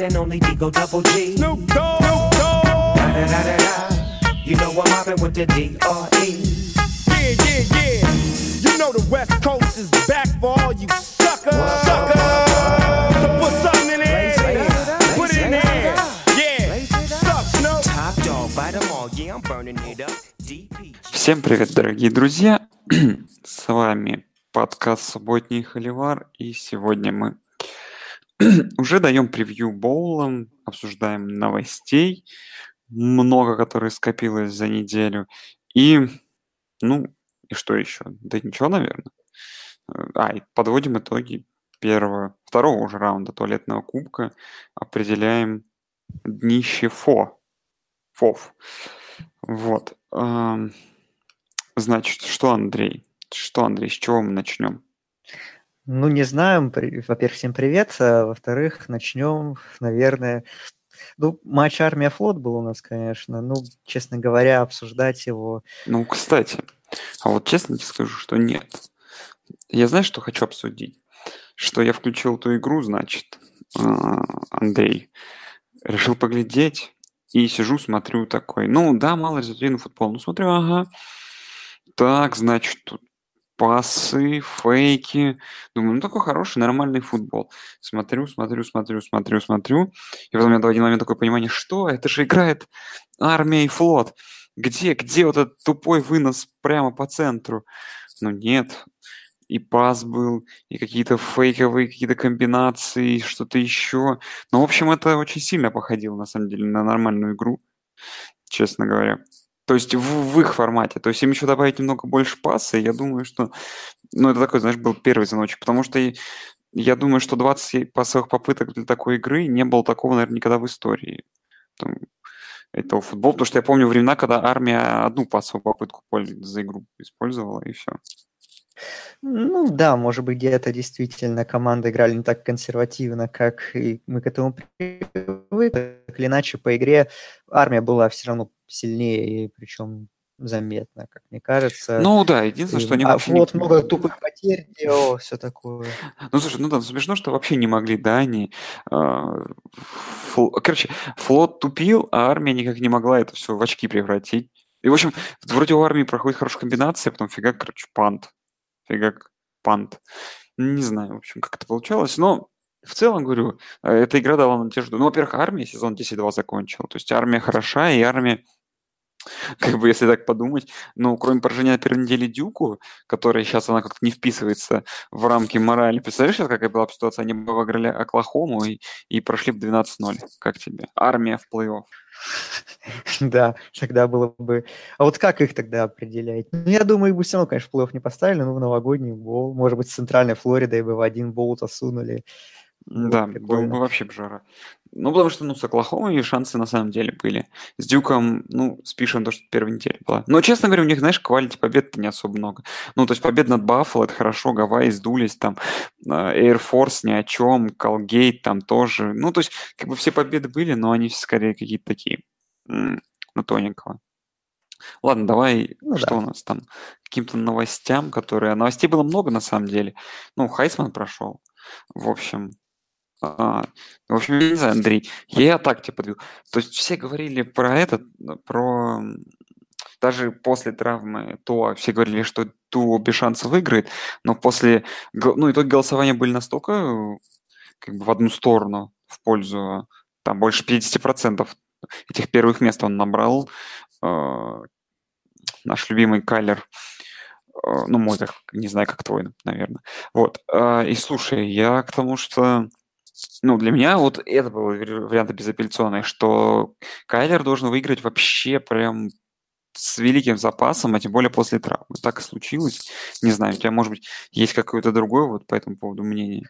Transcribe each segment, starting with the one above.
one and only Digo Double G. Snoop Dogg. Snoop Dogg. Da da da da da. You know I'm mobbing with the D.R.E. Yeah, yeah, yeah. You know the West Coast is back for all you suckers. Suckers. So put something in there. Put it in there. Yeah. Suck, Snoop. Top dog, bite 'em all. Yeah, I'm burning it up. DP. Всем привет, дорогие друзья! С вами подкаст «Субботний Холивар», и сегодня мы уже даем превью боулам, обсуждаем новостей, много которые скопилось за неделю, и, ну, и что еще? Да ничего, наверное. А, и подводим итоги первого, второго уже раунда туалетного кубка, определяем днище ФО. ФОВ. Вот. Значит, что, Андрей? Что, Андрей, с чего мы начнем? Ну, не. При- Во-первых, всем привет. А во-вторых, начнем, наверное... Ну, матч Армия-Флот был у нас, конечно. Ну, честно говоря, обсуждать его... Ну, кстати, а вот честно тебе скажу, что нет. Я знаю, что хочу обсудить. Что я включил эту игру, значит, а, Андрей, решил поглядеть, и сижу, смотрю такой, ну да, мало результативный футбол, ну смотрю, ага, так, значит, тут пасы, фейки. Думаю, ну такой хороший, нормальный футбол. Смотрю, смотрю, смотрю, смотрю, смотрю. И потом у меня в один момент такое понимание, что это же играет армия и флот. Где, где вот этот тупой вынос прямо по центру? Ну нет. И пас был, и какие-то фейковые какие-то комбинации, что-то еще. Ну, в общем, это очень сильно походило, на самом деле, на нормальную игру, честно говоря. То есть в, в их формате. То есть им еще добавить немного больше паса, и я думаю, что... Ну, это такой, знаешь, был первый звоночек. Потому что я думаю, что 20 пасовых попыток для такой игры не было такого, наверное, никогда в истории там, этого футбола. Потому что я помню времена, когда армия одну пасовую попытку за игру использовала, и все. Ну, да, может быть, где-то действительно команды играли не так консервативно, как и мы к этому привыкли. Так или иначе, по игре армия была все равно сильнее, и причем заметно, как мне кажется. Ну да, единственное, И- что они а вообще... не- флот много тупых потерь делал, все такое. Ну, слушай, ну да, смешно, что вообще не могли, да, они... а, фл- Короче, флот тупил, а армия никак не могла это все в очки превратить. И, в общем, вроде у армии проходит хорошая комбинация, а потом фигак, короче, пант. Фигак, пант. Не знаю, в общем, как это получалось, но в целом, говорю, э, эта игра дала надежду. Ну, во-первых, армия сезон 10-2 закончила. То есть армия хороша, и армия, как бы, если так подумать, ну, кроме поражения на первой неделе Дюку, которая сейчас она как-то не вписывается в рамки морали. Представляешь, какая была бы ситуация? Они бы выиграли Оклахому и, и прошли бы 12-0. Как тебе? Армия в плей-офф. Да, тогда было бы... А вот как их тогда определять? Ну, я думаю, их бы все равно, конечно, в плей-офф не поставили, но в новогодний боул. Может быть, с центральной Флоридой бы в один боул засунули. Бы Да, был бы вообще жара. Ну, потому что, ну, с Оклахомой шансы на самом деле были. С Дюком, ну, спишем то, что первая неделя была. Но, честно говоря, у них, знаешь, квалити побед не особо много. Ну, то есть побед над Баффало, это хорошо, Гавайи сдулись, там, а, Air Force ни о чем, Колгейт там тоже. Ну, то есть, как бы все победы были, но они скорее какие-то такие, м, ну, тоненького. Ладно, давай, Ну что да. у нас там? Каким-то новостям, которые... Новостей было много, на самом деле. Ну, Хайсман прошел. В общем, а, в общем, я не знаю, Андрей, я так тебе подвел. То есть все говорили про этот, э, про... Даже после травмы Туа все говорили, что Туа без шансов выиграет, но после... Ну, итоги голосования были настолько э, как бы в одну сторону, в пользу... Там больше 50% этих первых мест он набрал. э, Наш любимый Кайлер. э, Ну, мой, как, не знаю, как твой, наверное. Вот. а, И слушай, я к тому, что ну, для меня вот это был вари- вариант безапелляционный, что Кайлер должен выиграть вообще прям с великим запасом, а тем более после травмы. Так и случилось. Не знаю, у тебя, может быть, есть какое-то другое вот по этому поводу мнение?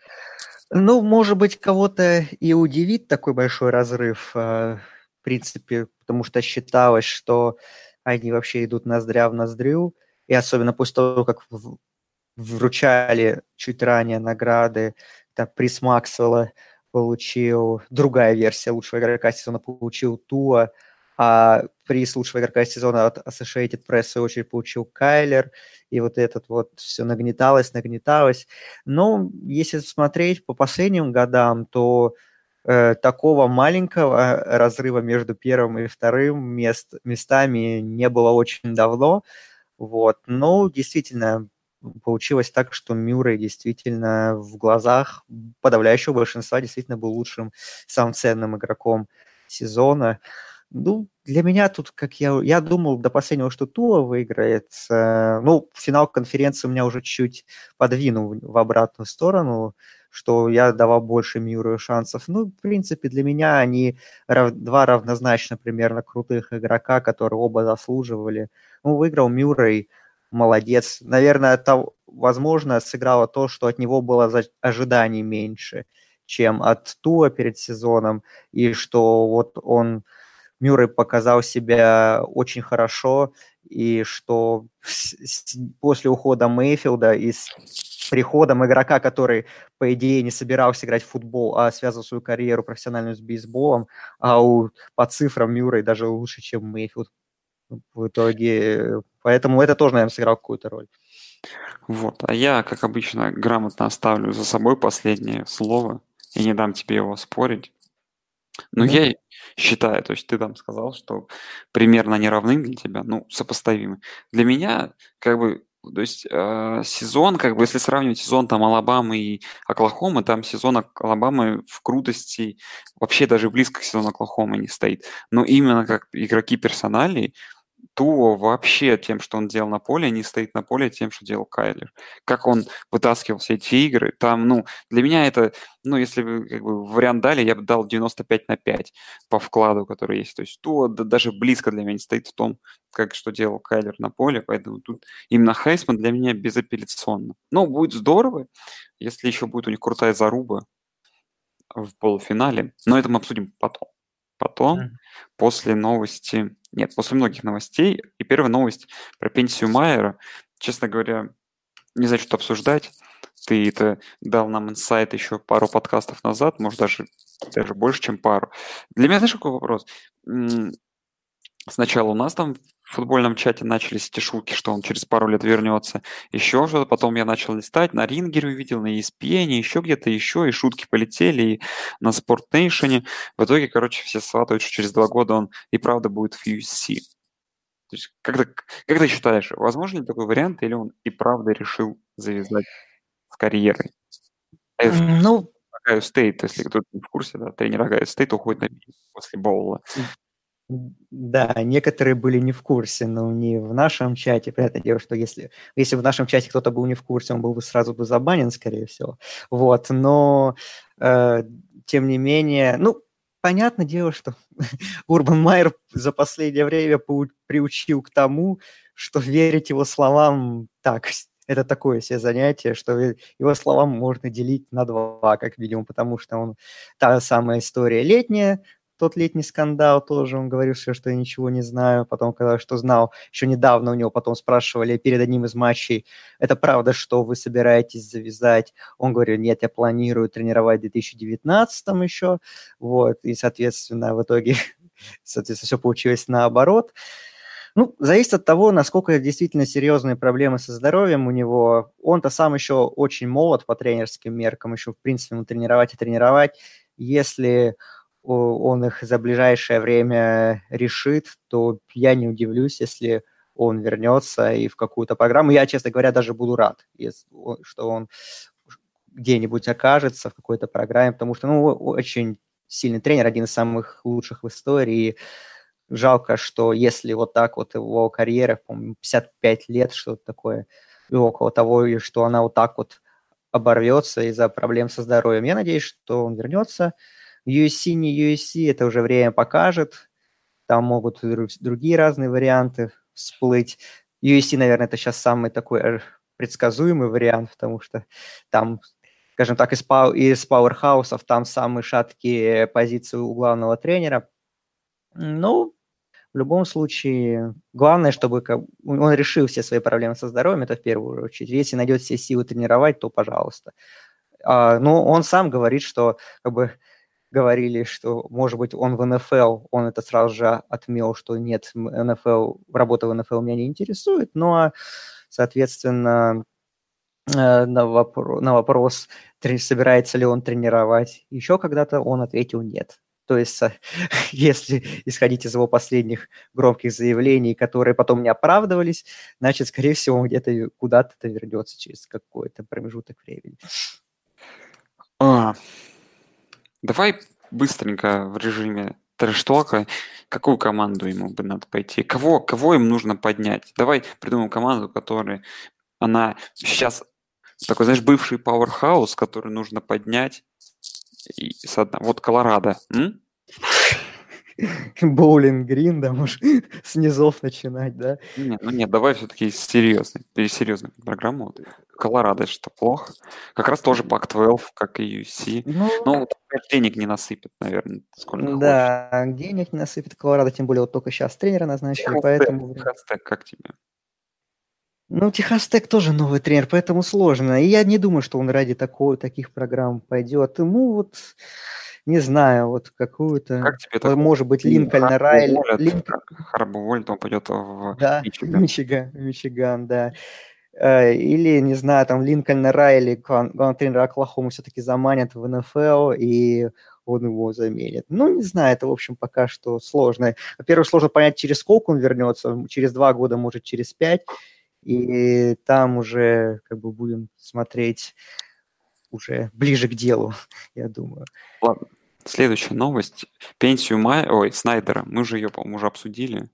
Ну, может быть, кого-то и удивит такой большой разрыв, а, в принципе, потому что считалось, что они вообще идут ноздря в ноздрю, и особенно после того, как вручали чуть ранее награды, там приз Максвелла получил, другая версия лучшего игрока сезона получил Туа, а приз лучшего игрока сезона от Associated Press, в свою очередь, получил Кайлер, и вот этот вот все нагнеталось, нагнеталось. Но если смотреть по последним годам, то э, такого маленького разрыва между первым и вторым мест, местами не было очень давно. Вот. Но действительно, получилось так, что Мюррей действительно в глазах подавляющего большинства действительно был лучшим, самым ценным игроком сезона. Ну, для меня тут, как я, я думал до последнего, что Туа выиграет. Э, ну, финал конференции меня уже чуть подвинул в обратную сторону, что я давал больше Мюррею шансов. Ну, в принципе, для меня они два равнозначно примерно крутых игрока, которые оба заслуживали. Ну, выиграл Мюррей, молодец. Наверное, это, возможно, сыграло то, что от него было ожиданий меньше, чем от Туа перед сезоном, и что вот он Мюррей показал себя очень хорошо, и что после ухода Мейфилда и с приходом игрока, который, по идее, не собирался играть в футбол, а связывал свою карьеру профессиональную с бейсболом, а у, по цифрам Мюррей даже лучше, чем Мейфилд в итоге. Поэтому это тоже, наверное, сыграл какую-то роль. Вот, а я, как обычно, грамотно оставлю за собой последнее слово и не дам тебе его спорить. Ну, mm-hmm. я считаю, то есть ты там сказал, что примерно они равны для тебя, ну, сопоставимы. Для меня, как бы, то есть э, сезон, как бы, если сравнивать сезон там Алабамы и Оклахомы, там сезон Алабамы в крутости вообще даже близко к сезону Оклахомы не стоит. Но именно как игроки персоналей, Туо вообще тем, что он делал на поле, не стоит на поле тем, что делал Кайлер. Как он вытаскивал все эти игры. Там, ну, для меня это, ну, если бы как бы, вариант дали, я бы дал 95 на 5 по вкладу, который есть. То есть Туо да, даже близко для меня не стоит в том, как что делал Кайлер на поле, поэтому тут именно Хейсман для меня безапелляционно. Но будет здорово, если еще будет у них крутая заруба в полуфинале, но это мы обсудим потом. Потом, mm. после новости, нет, после многих новостей, и первая новость про пенсию Майера, честно говоря, не знаю, что обсуждать. Ты это дал нам инсайт еще пару подкастов назад, может даже, даже больше, чем пару. Для меня, знаешь, какой вопрос? Сначала у нас там в футбольном чате начались эти шутки, что он через пару лет вернется. Еще что-то. Потом я начал листать, на Рингере увидел, на ESPN, еще где-то еще, и шутки полетели, и на Sport Nation. В итоге, короче, все сватают, что через два года он и правда будет в UFC. То есть, как ты, как ты считаешь, возможно ли такой вариант, или он и правда решил завязать с карьерой? Ну, Огайо Стейт, если кто-то не в курсе, да, тренер Огайо Стейт уходит на после Боула. Да, некоторые были не в курсе, но не в нашем чате. Понятное дело, что если, если в нашем чате кто-то был не в курсе, он был бы сразу бы забанен, скорее всего. Вот, но э, тем не менее, ну, понятное дело, что Урбан Майер за последнее время приучил к тому, что верить его словам так, это такое себе занятие, что его словам можно делить на два, как минимум, потому что он та самая история летняя, тот летний скандал тоже, он говорил все, что я ничего не знаю, потом когда что знал, еще недавно у него потом спрашивали перед одним из матчей, это правда, что вы собираетесь завязать? Он говорил, нет, я планирую тренировать в 2019 еще, вот, и, соответственно, в итоге, соответственно, все получилось наоборот. Ну, зависит от того, насколько действительно серьезные проблемы со здоровьем у него. Он-то сам еще очень молод по тренерским меркам, еще, в принципе, ему тренировать и тренировать. Если он их за ближайшее время решит, то я не удивлюсь, если он вернется и в какую-то программу. Я, честно говоря, даже буду рад, если, что он где-нибудь окажется в какой-то программе, потому что, ну, очень сильный тренер, один из самых лучших в истории. Жалко, что если вот так вот его карьера, по-моему, 55 лет, что-то такое, и около того, и что она вот так вот оборвется из-за проблем со здоровьем. Я надеюсь, что он вернется, USC, не USC, это уже время покажет. Там могут другие разные варианты всплыть. USC, наверное, это сейчас самый такой предсказуемый вариант, потому что там, скажем так, из, пау- из пауэрхаусов там самые шаткие позиции у главного тренера. Ну, в любом случае, главное, чтобы он решил все свои проблемы со здоровьем, это в первую очередь. Если найдет все силы тренировать, то пожалуйста. А, но он сам говорит, что как бы говорили, что, может быть, он в НФЛ, он это сразу же отмел, что нет, НФЛ, работа в НФЛ меня не интересует, но, соответственно, э, на, вопро- на вопрос, собирается ли он тренировать еще когда-то, он ответил нет. То есть, если исходить из его последних громких заявлений, которые потом не оправдывались, значит, скорее всего, он где-то куда-то вернется через какой-то промежуток времени. А, давай быстренько в режиме трэш-тока, какую команду ему бы надо пойти? Кого, кого им нужно поднять? Давай придумаем команду, которая она сейчас такой, знаешь, бывший пауэрхаус, который нужно поднять и с одна... Вот Колорадо. М? Боулинг Грин, да, может, с низов начинать, да? Нет, ну нет, давай все-таки серьезный, серьезную программу. Колорадо, что плохо. Как раз тоже Пак-12, как и UC. Ну, ну денег не насыпет, наверное, сколько Да, хочет. денег не насыпет Колорадо, тем более вот только сейчас тренера назначили, Техас поэтому... Техас как тебе? Ну, Техас Тек тоже новый тренер, поэтому сложно. И я не думаю, что он ради такого, таких программ пойдет. Ну, вот, не знаю, вот какую-то... Как тебе такой? Может быть, Линкольн Райли... Линкольн... Харбо уволят, он пойдет в да, Мичиган. Мичиган, Мичиган, да. Э, или, не знаю, там Линкольн Райли, главный тренер Оклахомы, все-таки заманят в НФЛ, и он его заменит. Ну, не знаю, это, в общем, пока что сложно. Во-первых, сложно понять, через сколько он вернется, через два года, может, через пять и там уже как бы будем смотреть уже ближе к делу, я думаю. Ладно. Следующая новость. Пенсию Май... Ой, Снайдера. Мы же ее, по-моему, уже обсудили.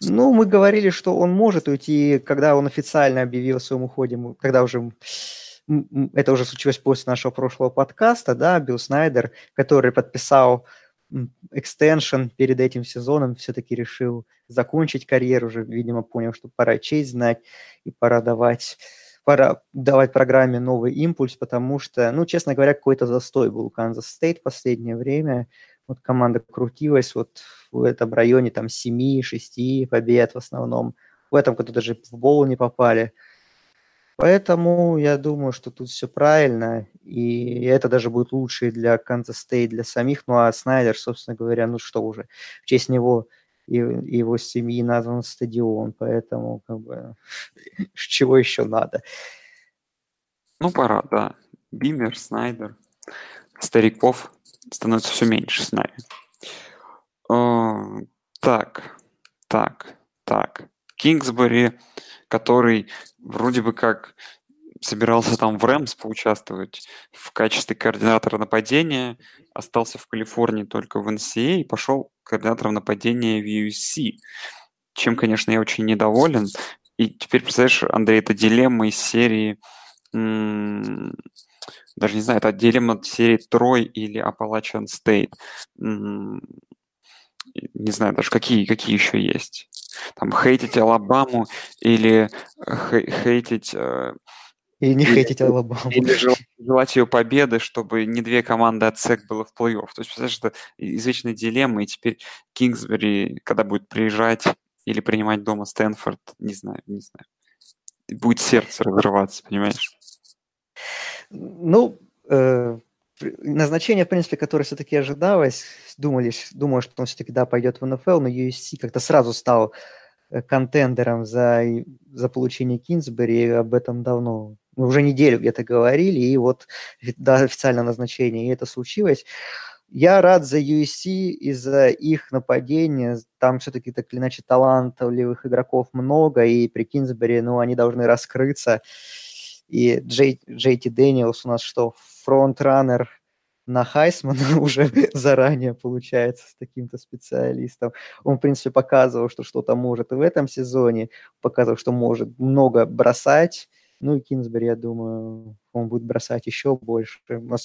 Ну, мы говорили, что он может уйти, когда он официально объявил о своем уходе, когда уже это уже случилось после нашего прошлого подкаста, да, Билл Снайдер, который подписал экстеншн перед этим сезоном, все-таки решил закончить карьеру, уже, видимо, понял, что пора честь знать и пора давать пора давать программе новый импульс, потому что, ну, честно говоря, какой-то застой был у Канзас Стейт последнее время. Вот команда крутилась вот в этом районе там 7-6 побед в основном. В этом году даже в болу не попали. Поэтому я думаю, что тут все правильно, и это даже будет лучше для Канзас Стейт, для самих. Ну а Снайдер, собственно говоря, ну что уже, в честь него и его семьи назван стадион, поэтому как бы чего еще надо. Ну, пора, да. Бимер, Снайдер, стариков становится все меньше с нами. О, так, так, так. Кингсбери который вроде бы как собирался там в Рэмс поучаствовать в качестве координатора нападения, остался в Калифорнии только в NCA и пошел координатором нападения в USC, чем, конечно, я очень недоволен. И теперь, представляешь, Андрей, это дилемма из серии м- даже не знаю, это дилемма серии Трой или Appalachian State. М- не знаю даже, какие, какие еще есть там хейтить Алабаму или хейтить... Э, и не хейтить Алабаму. Или желать, ее победы, чтобы не две команды от СЭК было в плей-офф. То есть, представляешь, это извечная дилемма, и теперь Кингсбери, когда будет приезжать или принимать дома Стэнфорд, не знаю, не знаю. Будет сердце разрываться, понимаешь? Ну, э, назначение, в принципе, которое все-таки ожидалось, думали, думаю, что он все-таки, да, пойдет в НФЛ, но USC как-то сразу стал э, контендером за, за получение Кингсбери, и об этом давно, уже неделю где-то говорили, и вот до официального назначения, и это случилось. Я рад за USC и за их нападение. Там все-таки так или иначе талантливых игроков много, и при Кингсбери, ну, они должны раскрыться. И Джей, Джей Дэниелс у нас что, frontrunner на Хайсмана уже заранее получается с таким-то специалистом. Он, в принципе, показывал, что что-то может и в этом сезоне, показывал, что может много бросать. Ну и Кинсбери, я думаю, он будет бросать еще больше.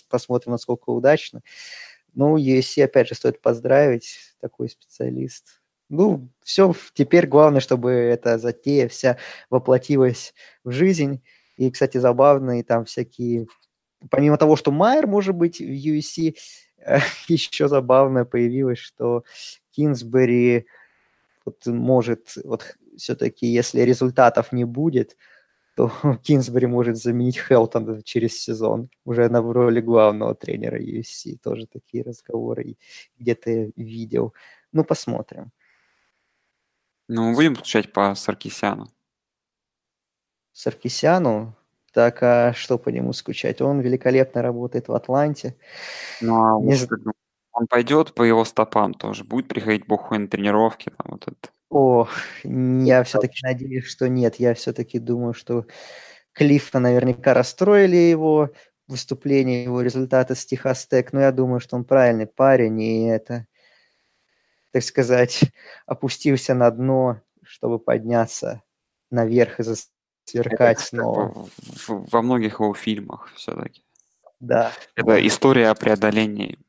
Посмотрим, насколько удачно. Ну, USC, опять же, стоит поздравить, такой специалист. Ну, все, теперь главное, чтобы эта затея вся воплотилась в жизнь. И, кстати, забавно, и там всякие помимо того, что Майер может быть в USC, еще забавно появилось, что Кинсбери вот может, вот все-таки, если результатов не будет, то Кинсбери может заменить Хелтон через сезон, уже на роли главного тренера USC. Тоже такие разговоры где-то видел. Ну, посмотрим. Ну, будем получать по Саркисяну. Саркисяну? Так, а что по нему скучать? Он великолепно работает в Атланте. Ну, а Не он пойдет по его стопам тоже? Будет приходить Бухой на тренировки? Там, вот это. О, я все-таки надеюсь, что нет. Я все-таки думаю, что Клиффа наверняка расстроили его выступление, его результаты с Техас Тек, но я думаю, что он правильный парень, и это, так сказать, опустился на дно, чтобы подняться наверх и засверкать Как снова. во многих его фильмах все-таки. Да. Это история о преодолении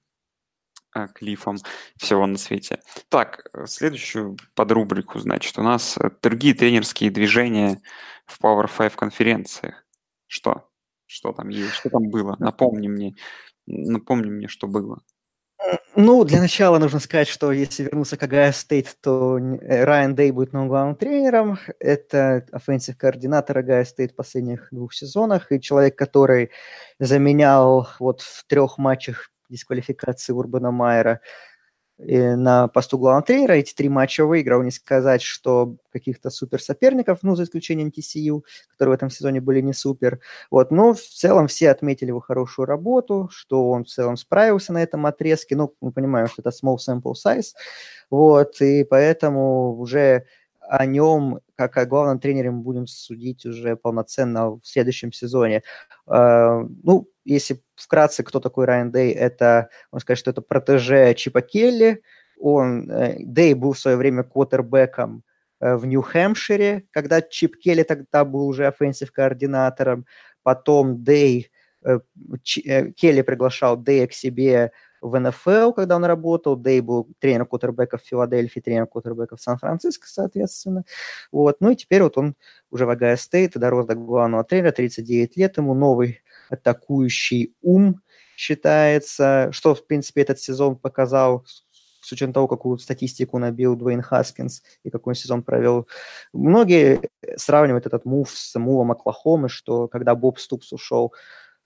а, Клиффом всего на свете. Так, э, следующую подрубрику, значит, у нас э, другие тренерские движения в Power 5 конференциях. Что? Что там есть? Что там было? Напомни мне. Напомни мне, что было. Ну, для начала нужно сказать, что если вернуться к Огайо Стейт, то э, Райан Дей будет новым главным тренером. Это офенсив координатор Агайо Стейт в последних двух сезонах и человек, который заменял вот в трех матчах дисквалификации Урбана Майера на посту главного тренера. Эти три матча выиграл. Не сказать, что каких-то супер соперников, ну, за исключением TCU, которые в этом сезоне были не супер. Вот, но в целом все отметили его хорошую работу, что он в целом справился на этом отрезке. Ну, мы понимаем, что это small sample size. Вот, и поэтому уже о нем, как о главном тренере, мы будем судить уже полноценно в следующем сезоне. Э, Ну, если вкратце, кто такой Райан Дей, это, можно сказать, что это протеже Чипа Келли. Он, э, Дей был в свое время квотербеком э, в Нью-Хэмпшире, когда Чип Келли тогда был уже offensive координатором. Потом Чи- э, Келли приглашал Дэя к себе в НФЛ, когда он работал. Дэй был тренером квотербеков в Филадельфии, тренером квотербеков в Сан-Франциско, соответственно. Вот. Ну и теперь вот он уже в Огайо Стейт, дорос до главного тренера, 39 лет ему, новый атакующий ум считается, что, в принципе, этот сезон показал с учетом того, какую статистику набил Дуэйн Хаскинс и какой сезон провел. Многие сравнивают этот move с move ом Оклахомы, что когда Боб Ступс ушел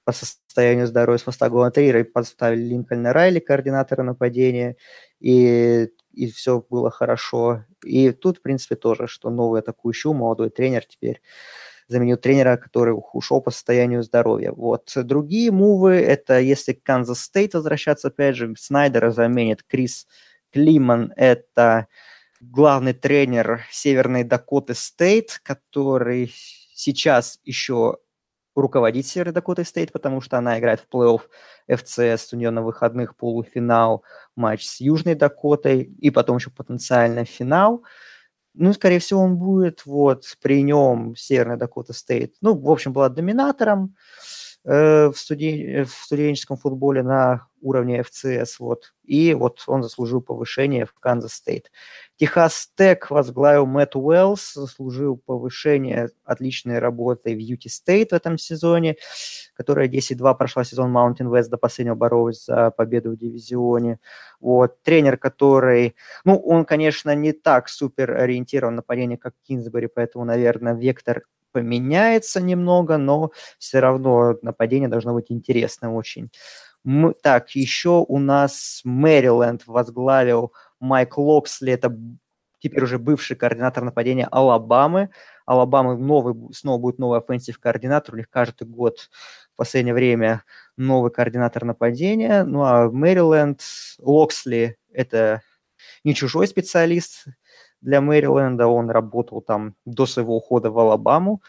по состоянию здоровья с поста главного тренера и поставили Линкольна Райли, координатора нападения, и, и все было хорошо. И тут, в принципе, тоже, что новый атакующий молодой тренер теперь заменил тренера, который ушел по состоянию здоровья. Вот. Другие move ы, это если Канзас Стейт возвращаться, опять же, Снайдера заменит Крис Климан, это главный тренер Северной Дакоты Стейт, который сейчас еще руководит Северной Дакотой Стейт, потому что она играет в плей-офф ФЦС, у нее на выходных полуфинал матч с Южной Дакотой, и потом еще потенциально финал. Ну, скорее всего, он будет вот при нем Северная Дакота Стейт. Ну, в общем, была доминатором э, в, студен... в студенческом футболе на уровне ФЦС. Вот. И вот он заслужил повышение в Канзас Стейт. Техас Тек возглавил Мэтт Уэллс, заслужил повышение отличной работой в Юта Стейт в этом сезоне, которая 10-2 прошла сезон Mountain West до последнего боролась за победу в дивизионе. Вот. Тренер, который, ну, он, конечно, не так супер ориентирован на падение, как Кинсбери, поэтому, наверное, вектор поменяется немного, но все равно нападение должно быть интересно очень. Мы, так, еще у нас Мэриленд возглавил Майк Локсли, это теперь уже бывший координатор нападения Алабамы. Алабамы новый, снова будет новый offensive координатор, у них каждый год в последнее время новый координатор нападения. Ну а Мэриленд, Локсли – это не чужой специалист для Мэриленда, он работал там до своего ухода в Алабаму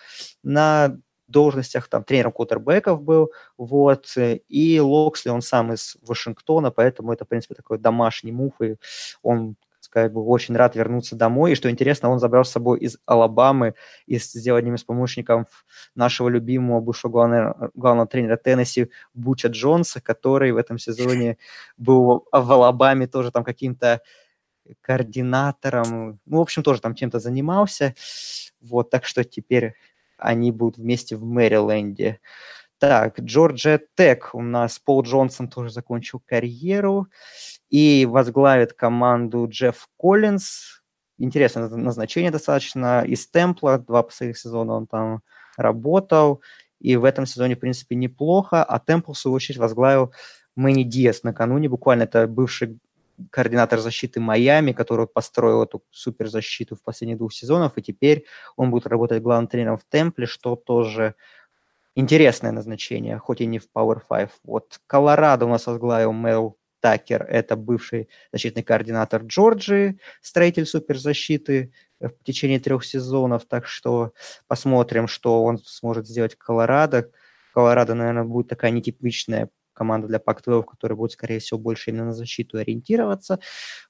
на должностях, там, тренером квотербеков был, вот, и Локсли, он сам из Вашингтона, поэтому это, в принципе, такой домашний move, и он как бы очень рад вернуться домой, и что интересно, он забрал с собой из Алабамы и сделал одним из помощников нашего любимого бывшего главного, главного тренера Теннесси Буча Джонса, который в этом сезоне был в Алабаме тоже там каким-то координатором, ну, в общем, тоже там чем-то занимался, вот, так что теперь они будут вместе в Мэриленде. Так, Джорджия Тек у нас Пол Джонсон тоже закончил карьеру и возглавит команду Джефф Коллинз. Интересное назначение достаточно. Из Темпла два последних сезона он там работал. И в этом сезоне, в принципе, неплохо. А Темпл, в свою очередь, возглавил Мэнни Диас накануне. Буквально это бывший координатор защиты Майами, который построил эту суперзащиту в последних двух сезонах, и теперь он будет работать главным тренером в Темпле, что тоже интересное назначение, хоть и не в Power 5. Вот Колорадо у нас возглавил Мэл Такер, это бывший защитный координатор Джорджии, строитель суперзащиты в течение трех сезонов, так что посмотрим, что он сможет сделать в Колорадо. Колорадо, наверное, будет такая нетипичная команда для Пак-12, которая будет, скорее всего, больше именно на защиту ориентироваться.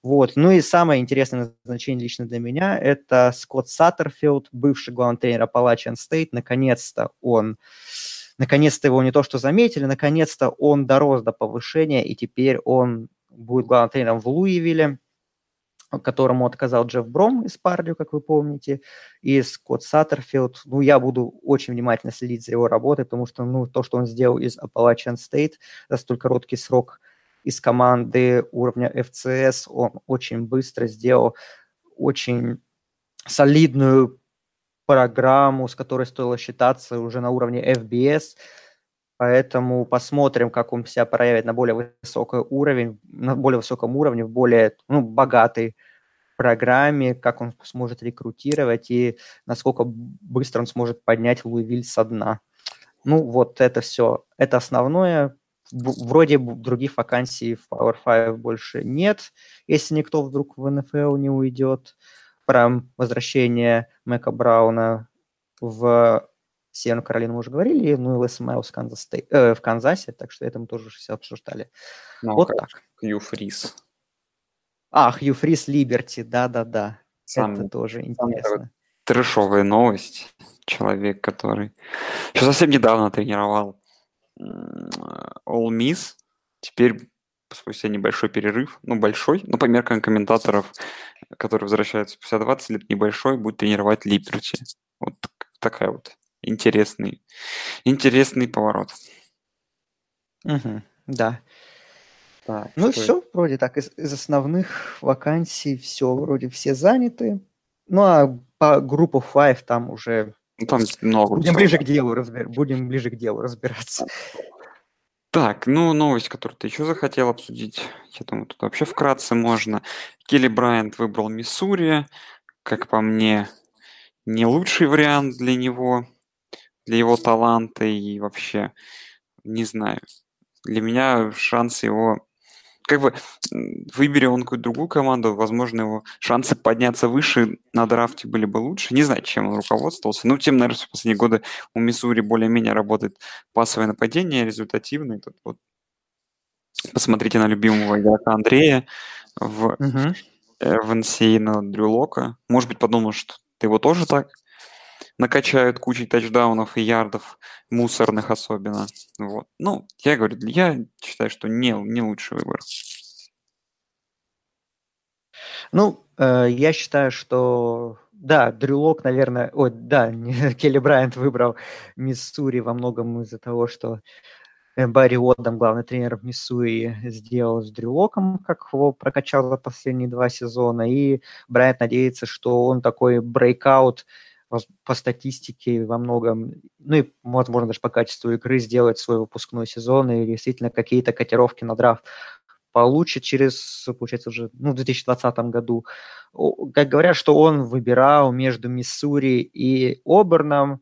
Вот. Ну и самое интересное назначение лично для меня – это Скотт Саттерфилд, бывший главный тренер Appalachian State. Наконец-то он наконец-то его не то что заметили, наконец-то он дорос до повышения, и теперь он будет главным тренером в Луивилле которому отказал Джефф Бром из Пардио, как вы помните, и Скотт Саттерфилд. Ну, я буду очень внимательно следить за его работой, потому что, ну, то, что он сделал из Appalachian State за столь короткий срок из команды уровня FCS, он очень быстро сделал очень солидную программу, с которой стоило считаться уже на уровне FBS, Поэтому посмотрим, как он себя проявит на более высокий уровень, на более высоком уровне, в более ну, богатой программе, как он сможет рекрутировать и насколько быстро он сможет поднять Луивиль со дна. Ну, вот это все. Это основное. Вроде других вакансий в Power 5 больше нет, если никто вдруг в НФЛ не уйдет. Про возвращение Мэка Брауна в Северную Каролину мы уже говорили, ну и Лес Майлз в, Канзас э, в Канзасе, так что это мы тоже все обсуждали. Ну, вот так. Хью Фрис. А, Хью Фрис Либерти, да-да-да. Это тоже интересно. Трешовая новость. Человек, который еще совсем недавно тренировал All Miss, теперь спустя небольшой перерыв, ну, большой, но по меркам комментаторов, которые возвращаются спустя 20 лет, небольшой, будет тренировать Либерти. Вот такая вот интересный, интересный поворот. Угу, да. Так, ну что... все, вроде так, из, из основных вакансий все, вроде все заняты. Ну а по группу Five там уже ну, там много будем ближе к делу разбир... будем ближе к делу разбираться. Так, ну новость, которую ты еще захотел обсудить, я думаю, тут вообще вкратце можно. Келли Брайант выбрал Миссури, как по мне, не лучший вариант для него для его таланта и вообще, не знаю. Для меня шанс его... Как бы, выбери он какую-то другую команду, возможно, его шансы подняться выше на драфте были бы лучше. Не знаю, чем он руководствовался. Ну, тем, наверное, в последние годы у Миссури более-менее работает пасовое нападение, результативное. Тут вот посмотрите на любимого игрока Андрея в, uh-huh. в NCAA на Дрю Лока. Может быть, подумал, что ты его тоже так накачают кучей тачдаунов и ярдов, мусорных особенно. Вот. Ну, я говорю, я считаю, что не, не лучший выбор. Ну, э, я считаю, что да, Дрюлок, наверное, ой, да, Келли Брайант выбрал Миссури во многом из-за того, что э, Барри Уотдом, главный тренер в Миссури, сделал с Дрюлоком, как его прокачал за последние два сезона, и Брайант надеется, что он такой брейкаут по статистике во многом, ну и, возможно, даже по качеству игры сделать свой выпускной сезон и действительно какие-то котировки на драфт получит через, получается, уже ну, в 2020 году. Как говорят, что он выбирал между Миссури и Оберном.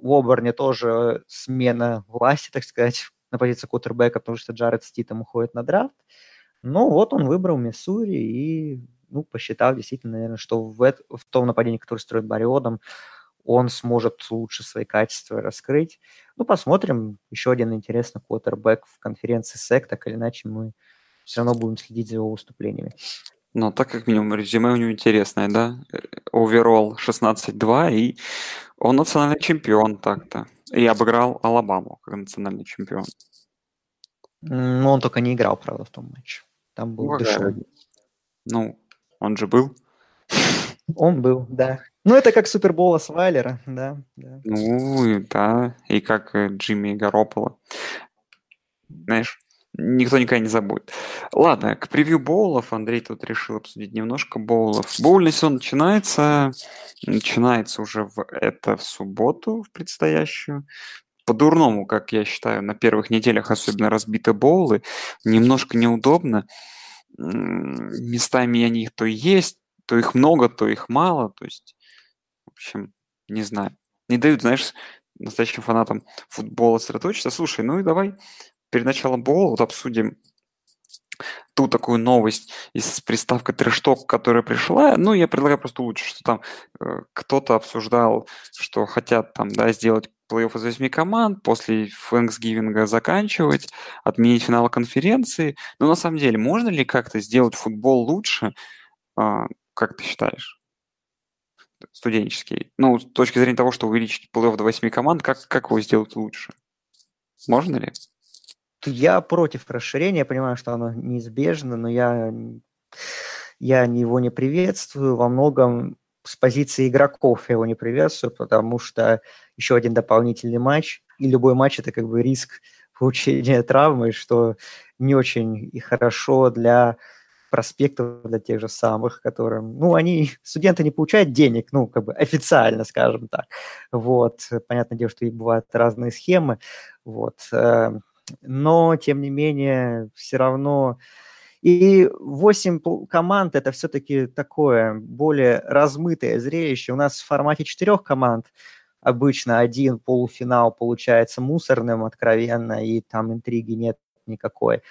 В Оберне тоже смена власти, так сказать, на позиции кутербека, потому что Джаред Ститом уходит на драфт. Ну вот он выбрал Миссури и ну, посчитал действительно, наверное, что в, это, в том нападении, которое строит Бариодом, он сможет лучше свои качества раскрыть. Ну, посмотрим. Еще один интересный квотербек в конференции СЭК, так или иначе мы все равно будем следить за его выступлениями. Ну, так как минимум резюме у него интересное, да? Оверолл 16-2, и он национальный чемпион так-то. И обыграл Алабаму как национальный чемпион. Ну, он только не играл, правда, в том матче. Там был ну, дешевый. Ну, он же был. Он был, да. Ну, это как Супербол Освайлера, да, да. Ну, да, и как э, Джимми Гарополо. Знаешь, никто никогда не забудет. Ладно, к превью боулов. Андрей тут решил обсудить немножко боулов. Боульный сезон начинается. Начинается уже в это в субботу, в предстоящую. По-дурному, как я считаю, на первых неделях особенно разбиты боулы. Немножко неудобно местами они то есть, то их много, то их мало. То есть, в общем, не знаю. Не дают, знаешь, настоящим фанатам футбола сосредоточиться. Слушай, ну и давай перед началом бола вот обсудим ту такую новость из приставкой трешток, которая пришла. Ну, я предлагаю просто лучше, что там э, кто-то обсуждал, что хотят там, да, сделать плей-офф из восьми команд, после Тhanksgiving заканчивать, отменить финал конференции. Но на самом деле, можно ли как-то сделать футбол лучше, э, как ты считаешь? Студенческий. Ну, с точки зрения того, что увеличить плей-офф до восьми команд, как, как его сделать лучше? Можно ли? Я против расширения, я понимаю, что оно неизбежно, но я, я его не приветствую. Во многом с позиции игроков я его не приветствую, потому что еще один дополнительный матч, и любой матч – это как бы риск получения травмы, что не очень и хорошо для проспектов для тех же самых, которым, ну, они, студенты не получают денег, ну, как бы официально, скажем так, вот, понятное дело, что и бывают разные схемы, вот, э, но, тем не менее, все равно... И 8 команд – это все-таки такое более размытое зрелище. У нас в формате четырех команд обычно один полуфинал получается мусорным откровенно, и там интриги нет никакой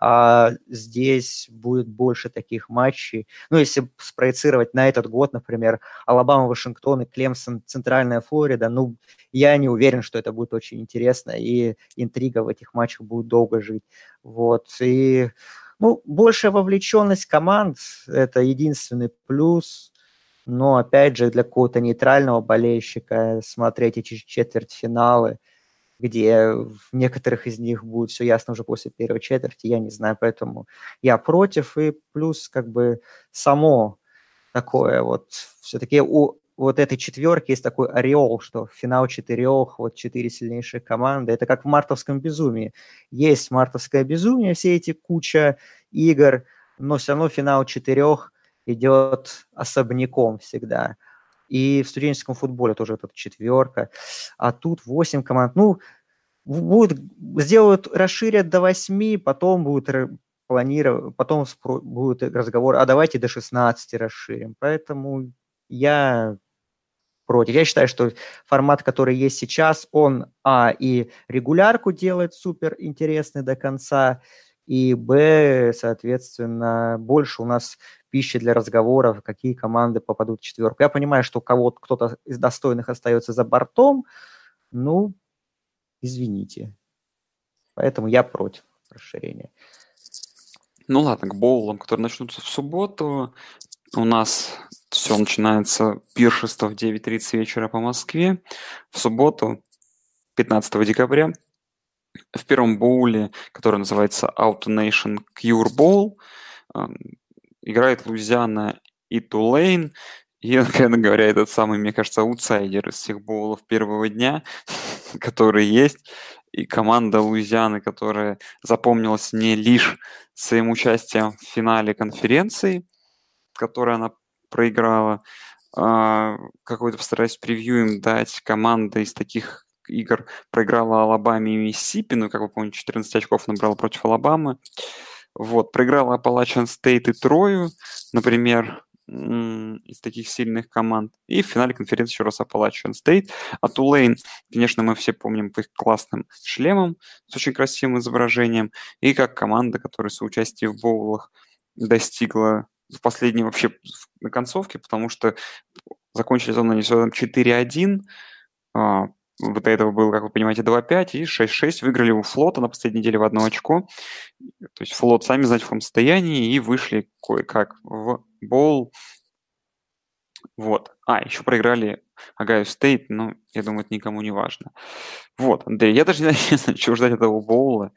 а здесь будет больше таких матчей. Ну, если спроецировать на этот год, например, Алабама, Вашингтон и Клемсон, Центральная Флорида, ну, я не уверен, что это будет очень интересно, и интрига в этих матчах будет долго жить. Вот, и, ну, большая вовлеченность команд – это единственный плюс, но, опять же, для какого-то нейтрального болельщика смотреть эти четвертьфиналы – где в некоторых из них будет все ясно уже после первой четверти, я не знаю, поэтому я против, и плюс как бы само такое вот, все-таки у вот этой четверки есть такой ореол, что финал четырех, вот четыре сильнейшие команды, это как в мартовском безумии. Есть мартовское безумие, все эти куча игр, но все равно финал четырех идет особняком всегда. И в студенческом футболе тоже это четверка. А тут 8 команд. Ну, будут, сделают, расширят до 8, потом будут планировать, потом будет разговор, а давайте до 16 расширим. Поэтому я против. Я считаю, что формат, который есть сейчас, он, а, и регулярку делает супер интересный до конца, и, б, соответственно, больше у нас пищи для разговоров, какие команды попадут в четверку. Я понимаю, что кого кто-то из достойных остается за бортом, ну, извините. Поэтому я против расширения. Ну ладно, к боулам, которые начнутся в субботу. У нас все начинается пиршество в 9.30 вечера по Москве. В субботу, 15 декабря, в первом боуле, который называется Auto Nation Cure Bowl, играет Луизиана и Тулейн. И, откровенно говоря, этот самый, мне кажется, аутсайдер из всех боулов первого дня, который есть. И команда Луизианы, которая запомнилась не лишь своим участием в финале конференции, которую она проиграла, а, какой-то постараюсь превью им дать. Команда из таких игр проиграла Алабаме и Миссипи, ну, как вы помните, 14 очков набрала против Алабамы. Вот, проиграла Appalachian State и Трою, например, из таких сильных команд. И в финале конференции еще раз Appalachian State. А Тулейн, конечно, мы все помним по их классным шлемам с очень красивым изображением. И как команда, которая соучастие в боулах достигла в последней вообще на концовке, потому что закончили сезон они 4-1, вот до этого было, как вы понимаете, 2-5 и 6-6. Выиграли у флота на последней неделе в одно очко. То есть флот сами знать в каком состоянии и вышли кое-как в боул. Вот. А, еще проиграли Огайо Стейт, но я думаю, это никому не важно. Вот, Андрей, я даже не знаю, чего ждать этого боула.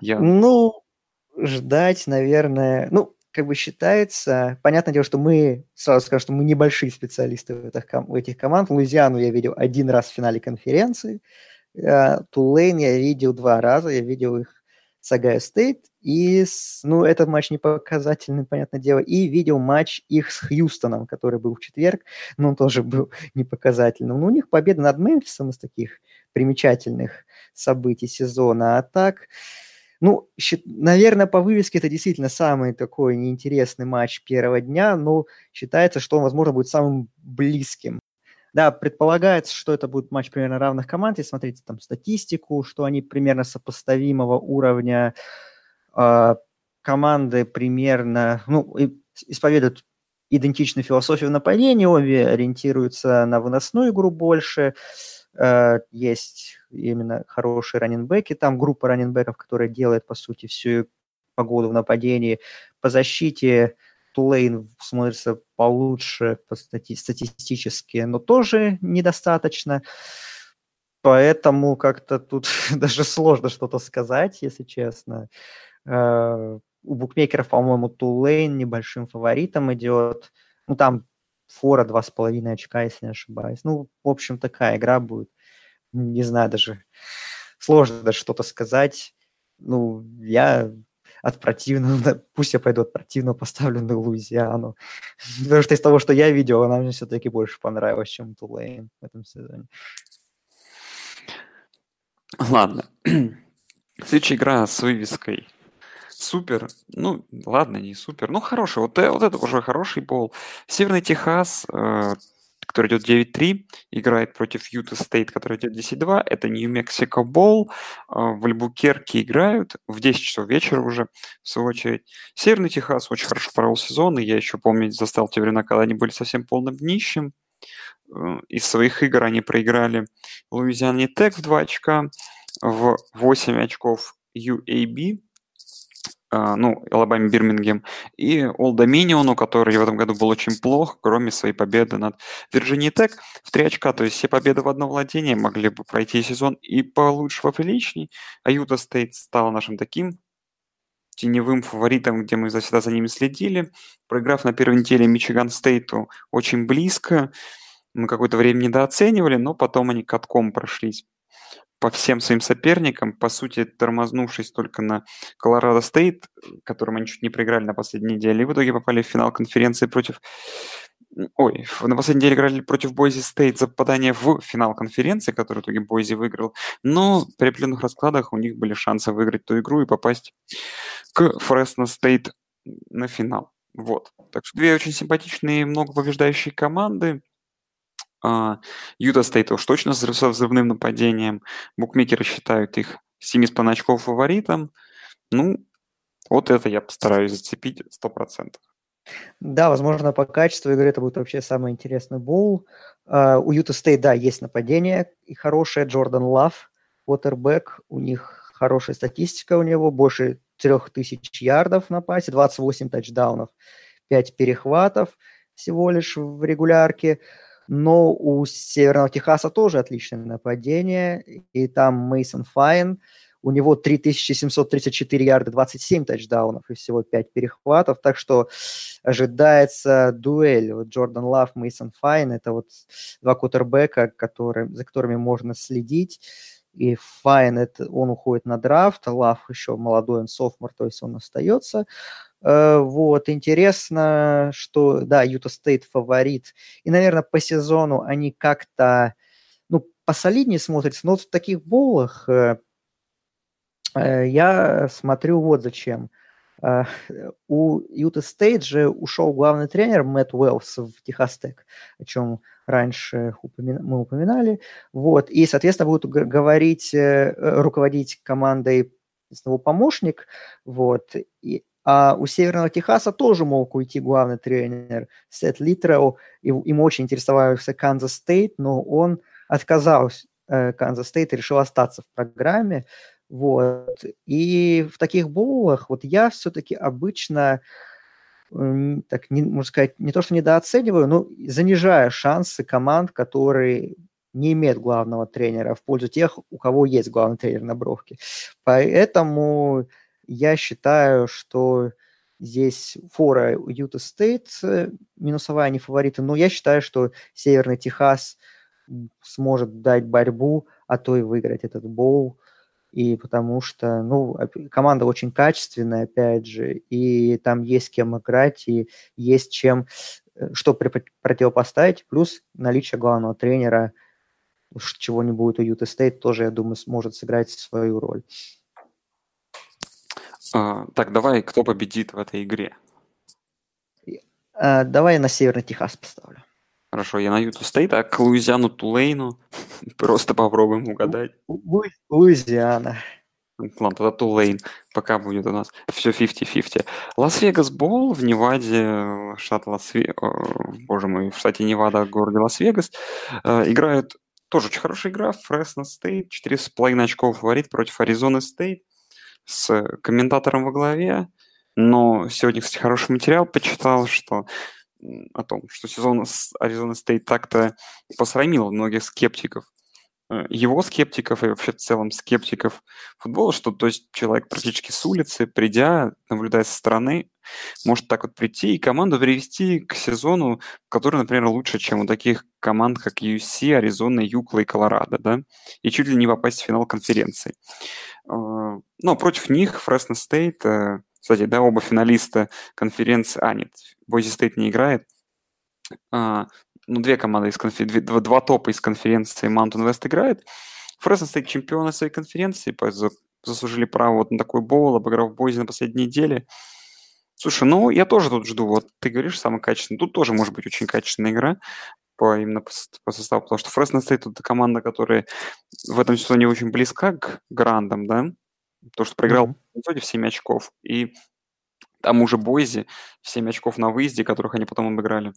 Я... Ну, ждать, наверное... Ну, как бы считается, понятное дело, что мы, сразу скажу, что мы небольшие специалисты в этих, в этих команд. Луизиану я видел один раз в финале конференции, э, Тулейн я видел два раза, я видел их с Огайо Стейт, и, с, ну, этот матч не показательный, понятное дело, и видел матч их с Хьюстоном, который был в четверг, но он тоже был непоказательным. Но у них победа над Мемфисом из таких примечательных событий сезона, а так... Ну, наверное, по вывеске это действительно самый такой неинтересный матч первого дня, но считается, что он, возможно, будет самым близким Да, предполагается, что это будет матч примерно равных команд. И смотрите там статистику, что они примерно сопоставимого уровня. Э, команды примерно, ну, исповедуют идентичную философию нападения, обе ориентируются на выносную игру больше. Э, есть именно хорошие раненбеки, там группа раненбеков, которая делает, по сути, всю погоду в нападении. По защите Тулейн смотрится получше по стати- статистически, но тоже недостаточно. Поэтому как-то тут даже сложно что-то сказать, если честно. Э, у букмекеров, по-моему, Тулейн небольшим фаворитом идет. Ну, там фора два с половиной очка, если не ошибаюсь. Ну, в общем, такая игра будет. Не знаю даже. Сложно даже что-то сказать. Ну, я от противного, пусть я пойду от противного, поставлю на Луизиану. Потому что из того, что я видел, она мне все-таки больше понравилась, чем Тулейн в этом сезоне. Ладно. Следующая игра с вывеской супер, ну, ладно, не супер, ну, хороший, вот, э, вот это уже хороший бол. Северный Техас, э, который идет 9-3, играет против Юта Стейт, который идет 10-2. Это Нью-Мексико Бол. Э, в Альбукерке играют в 10 часов вечера уже, в свою очередь. Северный Техас очень хорошо провел сезон, и я еще помню, застал те времена, когда они были совсем полным днищем. Э, из своих игр они проиграли Луизиане Тек в 2 очка, в 8 очков UAB, а, ну, Алабаме Бирмингем, и Олд Доминиону, который в этом году был очень плох, кроме своей победы над Вирджинией Тек в три очка. То есть все победы в одно владение могли бы пройти сезон и получше, поприличней. А Юта Стейт стал нашим таким теневым фаворитом, где мы всегда за ними следили. Проиграв на первой неделе Мичиган Стейту очень близко, мы какое-то время недооценивали, но потом они катком прошлись по всем своим соперникам, по сути, тормознувшись только на Колорадо Стейт, которым они чуть не проиграли на последней неделе, и в итоге попали в финал конференции против... Ой, на последней неделе играли против Бойзи Стейт за попадание в финал конференции, который в итоге Бойзи выиграл. Но при определенных раскладах у них были шансы выиграть ту игру и попасть к Фресно Стейт на финал. Вот. Так что две очень симпатичные, много побеждающие команды. Юта Стейт уж точно со взрывным нападением. Букмекеры считают их 7,5 очков фаворитом. Ну, вот это я постараюсь зацепить 100%. Да, возможно, по качеству игры это будет вообще самый интересный боул. Э, у Юта Стейт, да, есть нападение и хорошее. Джордан Лав, Уотербек, у них хорошая статистика у него, больше 3000 ярдов на пасе, 28 тачдаунов, 5 перехватов всего лишь в регулярке. Но у Северного Техаса тоже отличное нападение, и там Мейсон Файн, у него 3734 ярда, 27 тачдаунов и всего 5 перехватов, так что ожидается дуэль. Вот Джордан Лав, Мейсон Файн, это вот два квотербека, которые, за которыми можно следить. И Файн, это, он уходит на драфт, Лав еще молодой, он sophomore, то есть он остается. Э, вот, интересно, что, да, Юта Стейт фаворит. И, наверное, по сезону они как-то, ну, посолиднее смотрятся. Но вот в таких боулах э, э, я смотрю вот зачем. У Юта Стейт же ушел главный тренер Мэтт Уэллс в Техас Тек, о чем раньше мы упоминали. Вот, и, соответственно, будут говорить, руководить командой его помощник, вот, а у Северного Техаса тоже мог уйти главный тренер Сет Литтрелл. Ему очень интересовался Канзас Стейт, но он отказался. Э, Канзас Стейт решил остаться в программе. Вот. И в таких боулах вот я все-таки обычно так, не, можно сказать, не то что недооцениваю, но занижаю шансы команд, которые не имеют главного тренера в пользу тех, у кого есть главный тренер на бровке. Поэтому я считаю, что здесь фора Юта Стейт минусовая, не фавориты, но я считаю, что Северный Техас сможет дать борьбу, а то и выиграть этот боул. И потому что, ну, команда очень качественная, опять же, и там есть кем играть, и есть чем, э, что противопоставить, плюс наличие главного тренера, чего не будет у Юта Стейт, тоже, я думаю, сможет сыграть свою роль. А, так, давай, кто победит в этой игре? А, давай я на Северный Техас поставлю. Хорошо, я на Юту Стейт, а к Луизиану Тулейну просто попробуем угадать. Лу- Луизиана. Ладно, тогда Тулейн пока будет у нас все 50-50. Лас-Вегас Боул в Неваде, э, штат Лас-Вегас, боже мой, в штате Невада, в городе Лас-Вегас, э, играют тоже очень хорошая игра, Фресно Стейт, 4,5 очков фаворит против Аризоны Стейт с комментатором во главе. Но сегодня, кстати, хороший материал почитал, что о том, что сезон Аризона Стейт так-то посрамил многих скептиков его скептиков и вообще в целом скептиков футбола, что то есть человек практически с улицы, придя, наблюдая со стороны, может так вот прийти и команду привести к сезону, который, например, лучше, чем у таких команд, как USC, Аризона, Юкла и Колорадо, да, и чуть ли не попасть в финал конференции. Э, но против них Фресно Стейт, э, кстати, да, оба финалиста конференции, а нет, Бойзи Стейт не играет, а, ну, две команды из конференции, два, два топа из конференции Mountain West играет. Фресно Стейт чемпионы своей конференции, заслужили право вот на такой боул, обыграв Бойзи на последней неделе. Слушай, ну, я тоже тут жду, вот ты говоришь, самый качественный. Тут тоже может быть очень качественная игра по, именно по, по составу, потому что Фресно Стейт это команда, которая в этом сезоне очень близка к грандам, да, то, что проиграл mm-hmm. в 7 очков, и там уже Бойзи в 7 очков на выезде, которых они потом обыграли.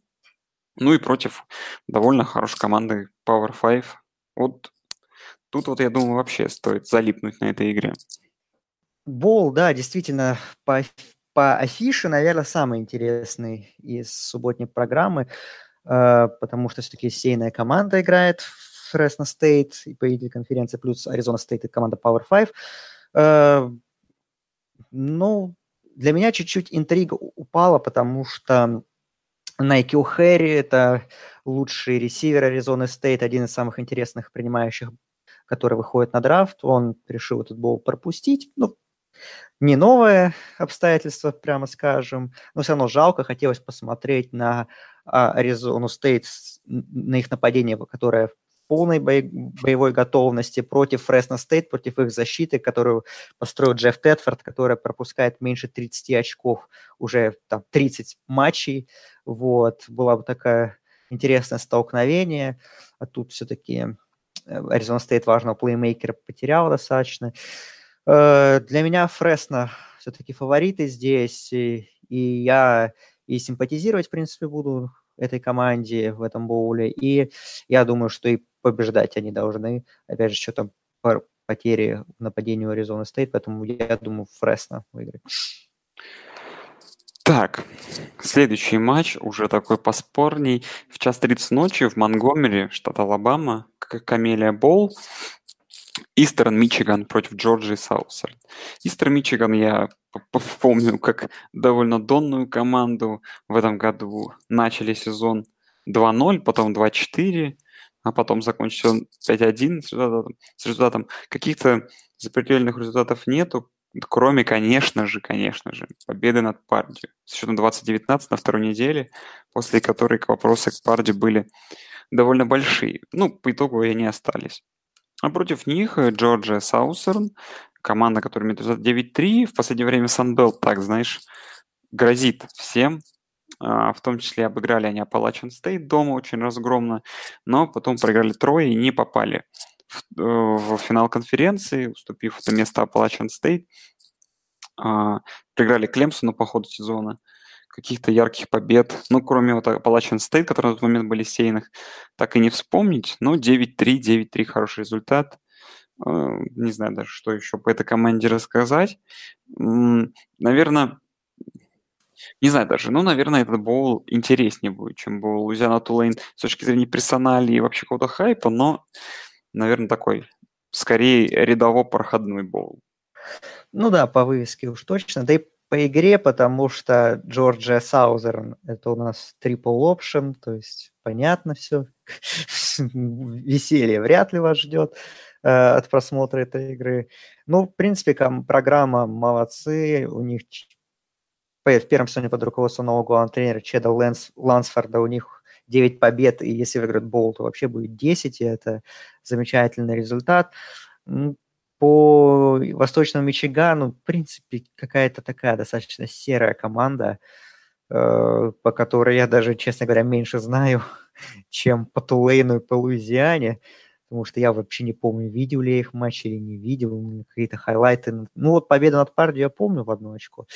Ну и против довольно хорошей команды Power 5. Вот тут вот, я думаю, вообще стоит залипнуть на этой игре. Боул, да, действительно, по, по афише, наверное, самый интересный из субботней программы, э, потому что все-таки сеяная команда играет в Фресно Стейт и победитель конференции, плюс Аризона Стейт и команда Power 5. Э, ну, для меня чуть-чуть интрига упала, потому что Н'Кил Харри – это лучший ресивер Аризоны Стейт, один из самых интересных принимающих, который выходит на драфт. Он решил этот боул пропустить. Ну, не новое обстоятельство, прямо скажем, но все равно жалко. Хотелось посмотреть на а, Аризону Стейт, на их нападение, которое полной боевой готовности против Фресно Стейт, против их защиты, которую построил Джефф Тедфорд, которая пропускает меньше 30 очков уже там 30 матчей. Вот, была бы такая интересное столкновение, а тут все-таки Аризона Стейт важного плеймейкера потерял достаточно. Э, для меня Фресно все-таки фавориты здесь, и, и я и симпатизировать, в принципе, буду этой команде в этом боуле, и я думаю, что и побеждать они должны. Опять же, что там потери у Аризоны Стейт, поэтому я думаю, Фресно выиграет. Так, следующий матч уже такой поспорней. В час 30 ночи в Монгомери, штат Алабама, Камелия Боул, Истерн Мичиган против Джорджии Саусерн. Истерн Мичиган я помню как довольно донную команду. В этом году начали сезон 2-0, потом 2-4, а потом закончился он 5-1 с результатом. С результатом. Каких-то запредельных результатов нету, кроме, конечно же, конечно же, победы над Парди с счетом 2019 на второй неделе, после которой вопросы к Парди были довольно большие. Ну, по итогу они остались. А против них Джорджия Саусерн, команда, которая имеет результат 9-3. В последнее время Санбелл, так, знаешь, грозит всем. А, в том числе обыграли они Appalachian State дома очень разгромно, но потом проиграли трое и не попали в, э, в финал конференции, уступив это место Appalachian State. А, проиграли Клемсону по ходу сезона каких-то ярких побед, ну, кроме вот Appalachian State, которые на тот момент были сейных, так и не вспомнить, но 9-3, 9-3 хороший результат. А, не знаю даже, что еще по этой команде рассказать. Наверное, не знаю даже, ну, наверное, этот боул интереснее будет, чем боул Лузиана Тулейн с точки зрения персонали и вообще какого-то хайпа, но, наверное, такой скорее рядово-проходной боул. Ну да, по вывеске уж точно. Да и по игре, потому что Джорджия Саузерн – это у нас triple option, то есть понятно все. Веселье вряд ли вас ждет э, от просмотра этой игры. Ну, в принципе, программа молодцы, у них в первом сезоне под руководством нового главного тренера Чеда Лэнс, Лансфорда у них 9 побед, и если выиграют Боул, то вообще будет 10, и это замечательный результат по Восточному Мичигану, в принципе, какая-то такая достаточно серая команда. э, по которой я даже, честно говоря, меньше знаю, чем по Тулейну и по Луизиане, потому что я вообще не помню, видел ли я их матч или не видел, какие-то хайлайты. Ну вот победа над Парди я помню в одно очко, но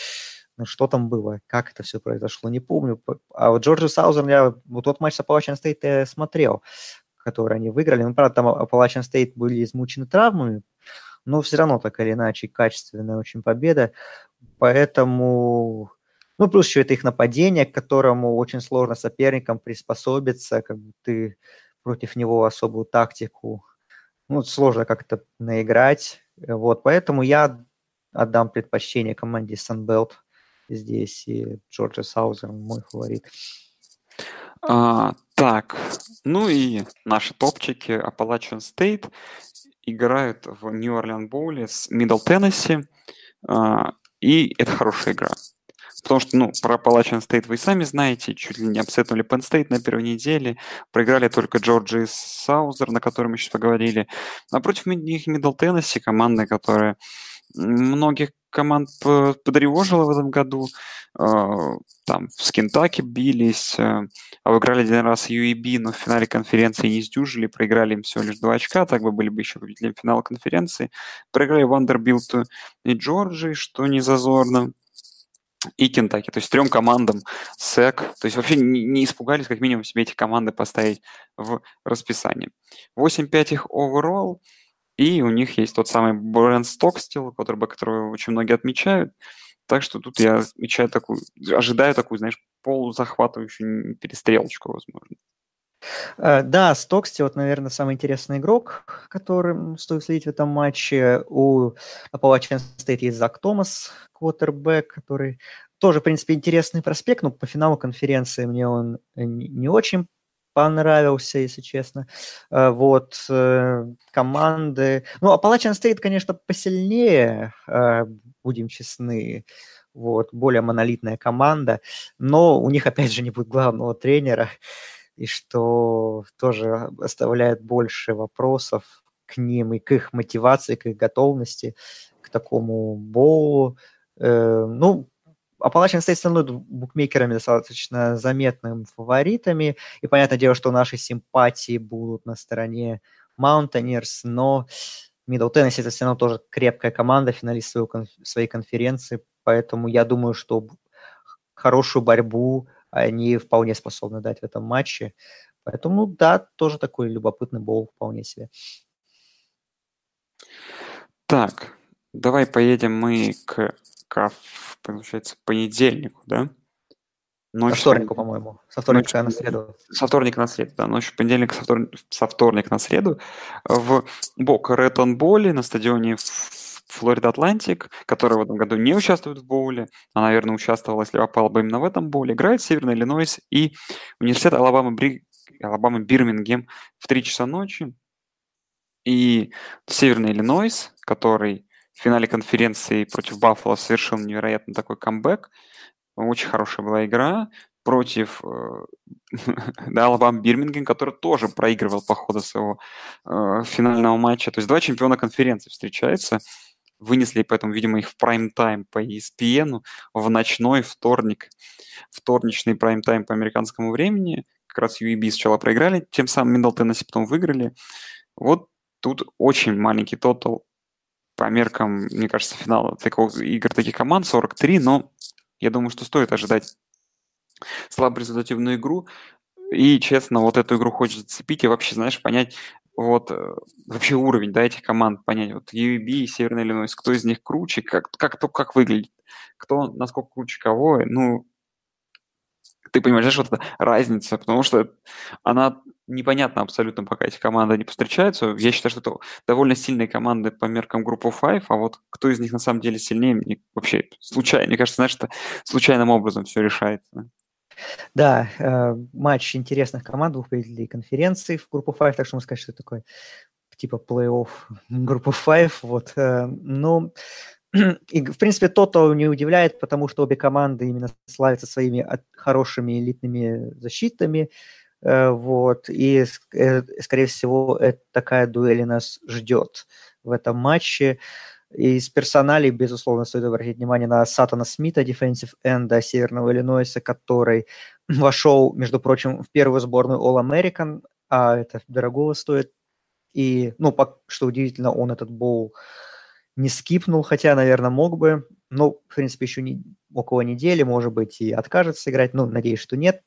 что там было, как это все произошло, не помню. А вот Джорджи Саузерн, я вот тот матч с Appalachian State я смотрел, который они выиграли. Ну, правда, там Appalachian State были измучены травмами, но все равно так или иначе качественная очень победа. Поэтому, ну, плюс еще это их нападение, к которому очень сложно соперникам приспособиться, как бы ты против него особую тактику, ну, сложно как-то наиграть. Вот, поэтому я отдам предпочтение команде Sunbelt здесь, и Джорджа Саузер мой фаворит. А, так, ну и наши топчики Appalachian State играют в Нью-Орлеан Боуле с Middle Tennessee, а, и это хорошая игра. Потому что, ну, про Appalachian State вы сами знаете, чуть ли не апсетнули Penn State на первой неделе, проиграли только Джорджи Саузер, на котором мы сейчас поговорили. Напротив них Middle Tennessee, команда, которая многих команд подревожила в этом году. А, там с Кентаки бились, а, обыграли один раз UAB, но в финале конференции не сдюжили, проиграли им всего лишь два очка, так бы были бы еще победителем финала конференции. Проиграли Вандербилту и Джорджии, что не зазорно и Кентаки. То есть трем командам СЭК. То есть вообще не, не испугались как минимум себе эти команды поставить в расписание. 8-5 их overall. И у них есть тот самый бренд Stockstill, который, которого очень многие отмечают. Так что тут я отмечаю такую, ожидаю такую, знаешь, полузахватывающую перестрелочку, возможно. Uh, да, Стоксти, вот, наверное, самый интересный игрок, который стоит следить в этом матче. У Appalachian State есть Зак Томас, квотербек, который тоже, в принципе, интересный проспект, но по финалу конференции мне он не очень понравился, если честно. Э, вот, э, команды... Ну, Appalachian State, конечно, посильнее, э, будем честны, вот, более монолитная команда, но у них, опять же, не будет главного тренера, и что тоже оставляет больше вопросов к ним и к их мотивации, к их готовности к такому боулу. Ну, Appalachian State становится букмекерами достаточно заметными фаворитами, и понятное дело, что наши симпатии будут на стороне Mountaineers, но Middle Tennessee это все равно тоже крепкая команда, финалист своей, своей конференции, поэтому я думаю, что хорошую борьбу они вполне способны дать в этом матче. Поэтому, да, тоже такой любопытный бол вполне себе. Так, давай поедем мы к к, получается, понедельнику, да? Ночь со вторнику, по-моему. Со вторника ночь, на среду. Со вторника на среду, да. Ночь понедельника со, втор... со вторника на среду в Бока-Ратон Боуле на стадионе Флорида Атлантик, который в этом году не участвует в боуле, а, наверное, участвовала, если попала бы именно в этом боуле, играет Северный Иллинойс и университет Алабама, Бри... Алабама Бирмингем в 3 часа ночи. И Северный Иллинойс, который в финале конференции против Баффало совершил невероятно такой камбэк. Очень хорошая была игра против э, да, Алабам Бирмингем, который тоже проигрывал по ходу своего э, финального матча. То есть два чемпиона конференции встречаются. Вынесли поэтому, видимо, их в прайм-тайм по ESPN в ночной вторник, вторничный прайм-тайм по американскому времени. Как раз UAB сначала проиграли, тем самым Мидл Теннесси потом выиграли. Вот тут очень маленький тотал по меркам, мне кажется, финала такого, игр таких команд 43, но я думаю, что стоит ожидать слабо результативную игру. И, честно, вот эту игру хочется зацепить и вообще, знаешь, понять вот э, вообще уровень, да, этих команд, понять, вот UAB и Северный Иллинойс, кто из них круче, как, как, кто, как выглядит, кто насколько круче кого, ну, ты понимаешь, знаешь, вот эта разница, потому что она непонятно абсолютно, пока эти команды не встречаются. Я считаю, что это довольно сильные команды по меркам группы Five, а вот кто из них на самом деле сильнее, мне вообще случайно, мне кажется, знаешь, что случайным образом все решается. Да, э, матч интересных команд, двух победителей конференции в группу Five, так что можно сказать, что это такой типа плей-офф группы Five, вот. Э, но и, в принципе, то-то не удивляет, потому что обе команды именно славятся своими хорошими элитными защитами. Э, вот, и, э, скорее всего, это такая дуэль нас ждет в этом матче. Из персоналей, безусловно, стоит обратить внимание на Сатана Смита, defensive энда Северного Иллинойса, который вошел, между прочим, в первую сборную All-American, а это дорогого стоит. И, ну, что удивительно, он этот боул не скипнул, хотя, наверное, мог бы. Но, в принципе, еще не, около недели, может быть, и откажется играть. Ну, надеюсь, что нет.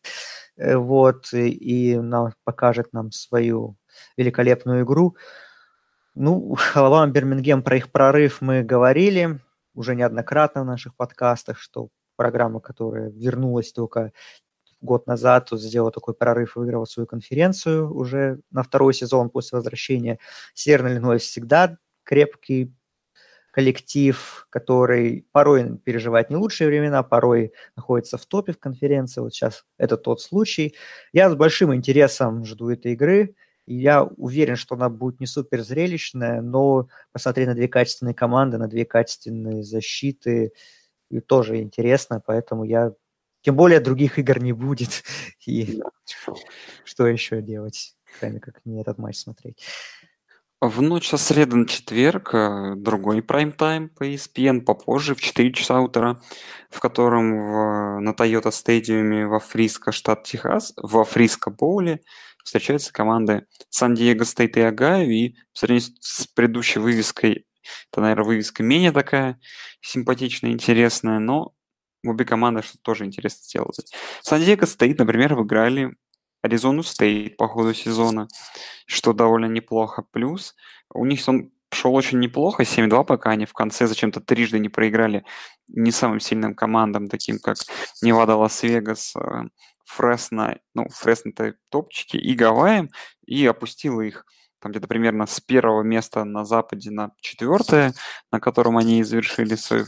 Э, вот, и нам покажет нам свою великолепную игру. Ну, Алабама, Бирмингем, про их прорыв мы говорили уже неоднократно в наших подкастах, что программа, которая вернулась только год назад, сделала такой прорыв и выиграла свою конференцию уже на второй сезон после возвращения. Северный Иллинойс всегда крепкий коллектив, который порой переживает не лучшие времена, порой находится в топе в конференции. Вот сейчас это тот случай. Я с большим интересом жду этой игры. И я уверен, что она будет не супер зрелищная, но посмотреть на две качественные команды, на две качественные защиты, и тоже интересно, поэтому я... Тем более других игр не будет. И что еще делать, кроме как не этот матч смотреть. В ночь со среды на четверг э, другой прайм-тайм по ESPN попозже, в 4 часа утра, в котором в, на Toyota Stadium е во Фриско, штат Техас, во Фриско Боуле встречаются команды Сан-Диего Стейт и Огайо, и по сравнению с предыдущей вывеской, это, наверное, вывеска менее такая симпатичная, интересная, но обе команды что-то тоже интересно сделали. Сан-Диего Стейт, например, выиграли Аризону Стейт по ходу сезона, что довольно неплохо. Плюс у них он шел очень неплохо, 7-2, пока они в конце зачем-то трижды не проиграли не самым сильным командам, таким как Невада, Лас-Вегас, э, Фресно, ну, Фресно-то топчики, и Гавайем, и опустила их там где-то примерно с первого места на Западе на четвертое, на котором они и завершили свое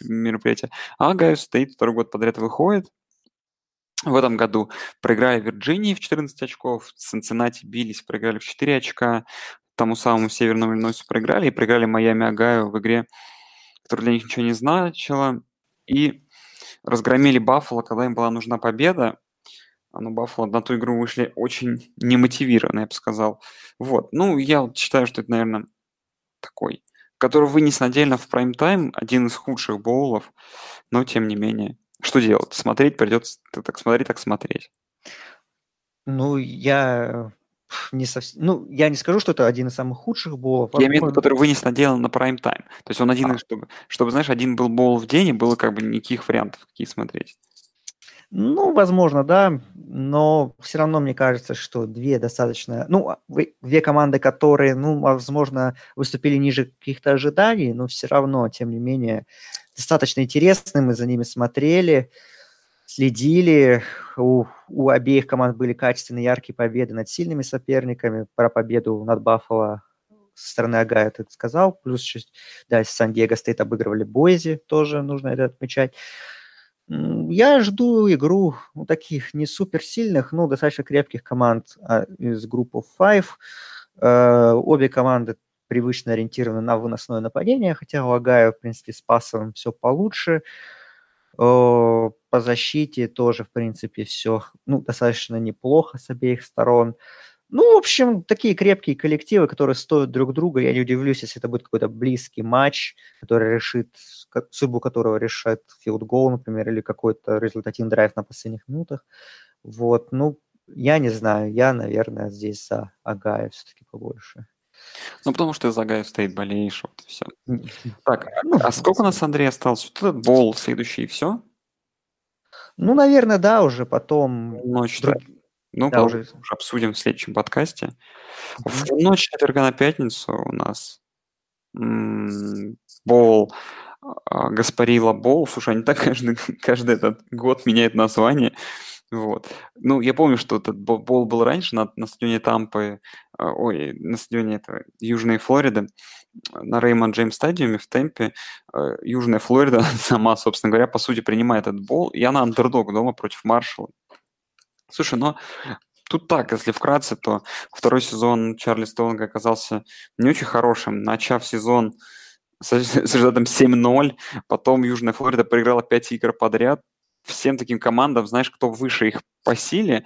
мероприятие. А Гайо Стейт второй год подряд выходит, в этом году проиграли Вирджинии в 14 очков, Цинциннати бились, проиграли в 4 очка, тому самому Северному Иллинойсу проиграли и проиграли Майами Агаю в игре, которая для них ничего не значила, и разгромили Баффало, когда им была нужна победа. А ну, Баффало на ту игру вышли очень немотивированно, я бы сказал. Вот, ну, я вот считаю, что это, наверное, такой, который вынес отдельно в прайм-тайм, один из худших боулов, но тем не менее. Что делать? Смотреть придется, так смотри, так смотреть. Ну, я не совсем... Ну, я не скажу, что это один из самых худших боулов. Я имею в виду, который вынес на на прайм-тайм. То есть он один, а. чтобы, чтобы, знаешь, один был боул в день, и было как бы никаких вариантов, какие смотреть. Ну, возможно, да, но все равно мне кажется, что две достаточно... Ну, а, две команды, которые, ну, возможно, выступили ниже каких-то ожиданий, но все равно, тем не менее, достаточно интересны, мы за ними смотрели, следили, у, у обеих команд были качественные, яркие победы над сильными соперниками, про победу над Баффало со стороны Агая ты сказал, плюс, да, Сан-Диего Стейт обыгрывали Бойзи, тоже нужно это отмечать. Я жду игру ну, таких не суперсильных, но достаточно крепких команд а, из группы Five. Э, обе команды привычно ориентированы на выносное нападение, хотя у Агая, в принципе, с пасом все получше. По защите тоже, в принципе, все ну, достаточно неплохо с обеих сторон. Ну, в общем, такие крепкие коллективы, которые стоят друг друга. Я не удивлюсь, если это будет какой-то близкий матч, который решит, судьбу которого решает филдгол, например, или какой-то результативный драйв на последних минутах. Вот, ну, я не знаю, я, наверное, здесь за Огайо все-таки побольше. Ну, потому что за Огайо стоит болеешь, вот все. Так, ну, а сколько у нас, Андрей, осталось? Вот этот боул следующий, и все? Ну, наверное, да, уже потом... Ночь, Друг... да. Ну, да, уже... уже обсудим в следующем подкасте. В ночь четверга на пятницу у нас бол а, Гаспарила Бол. Слушай, они так каждый, каждый этот год меняют название. Вот. Ну, я помню, что этот бол был раньше на, на стадионе Тампы, а, ой, на стадионе этого, Южной Флориды, на Реймонд Джеймс стадиуме в Темпе. А, Южная Флорида сама, собственно говоря, по сути, принимает этот бол. И она андердог дома против Маршалла. Слушай, но тут так, если вкратце, то второй сезон Чарли Столлинга оказался не очень хорошим. Начав сезон с результатом 7-0, потом Южная Флорида проиграла 5 игр подряд, всем таким командам, знаешь, кто выше их по силе,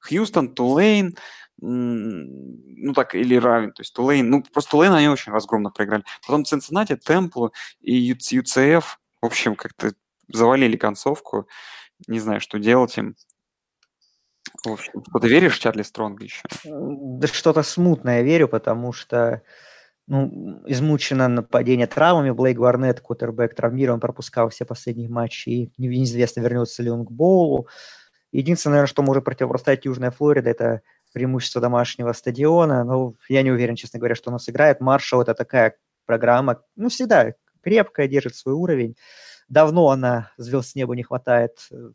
Хьюстон, Тулейн, ну так, или равен. То есть Тулейн, ну просто Тулейн они очень разгромно проиграли. Потом Цинциннати, Темплу и UCF, в общем, как-то завалили концовку. Не знаю, что делать им. В общем, ты веришь Чарли Стронга еще? Да что-то смутное верю, потому что ну, измучено нападение травмами. Блейк Варнет, кутербэк, травмирован, пропускал все последние матчи. И неизвестно, вернется ли он к боулу. Единственное, наверное, что может противопоставить Южная Флорида, это преимущество домашнего стадиона. Но я не уверен, честно говоря, что он сыграет. Маршал – это такая программа, ну, всегда крепкая, держит свой уровень. Давно она звезд с неба не хватает э,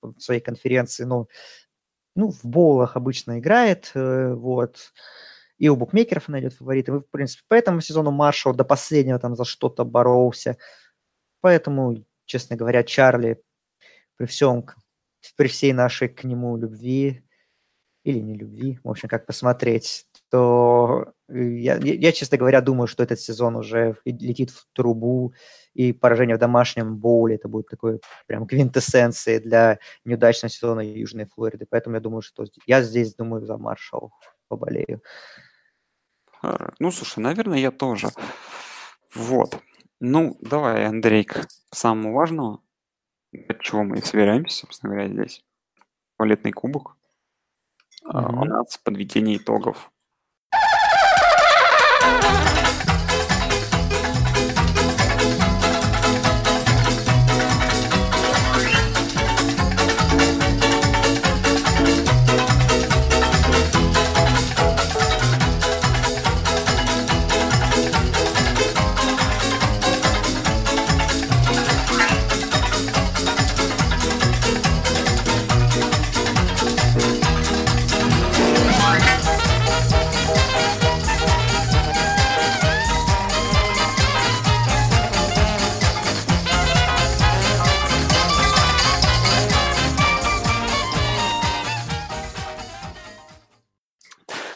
в своей конференции, но ну, в боулах обычно играет, э, вот и у букмекеров найдет фавориты. В принципе, по этому сезону Маршал до последнего там за что-то боролся. Поэтому, честно говоря, Чарли при всем, при всей нашей к нему любви или не любви, в общем, как посмотреть, то я, я, честно говоря, думаю, что этот сезон уже летит в трубу, и поражение в домашнем боуле это будет такой прям квинтэссенцией для неудачного сезона Южной Флориды. Поэтому я думаю, что я здесь думаю за Маршал поболею. Ну, слушай, наверное, я тоже. Вот. Ну, давай, Андрей, к самому важному, от чего мы собираемся, собственно говоря, здесь. Валетный кубок. Mm-hmm. У нас подведение итогов.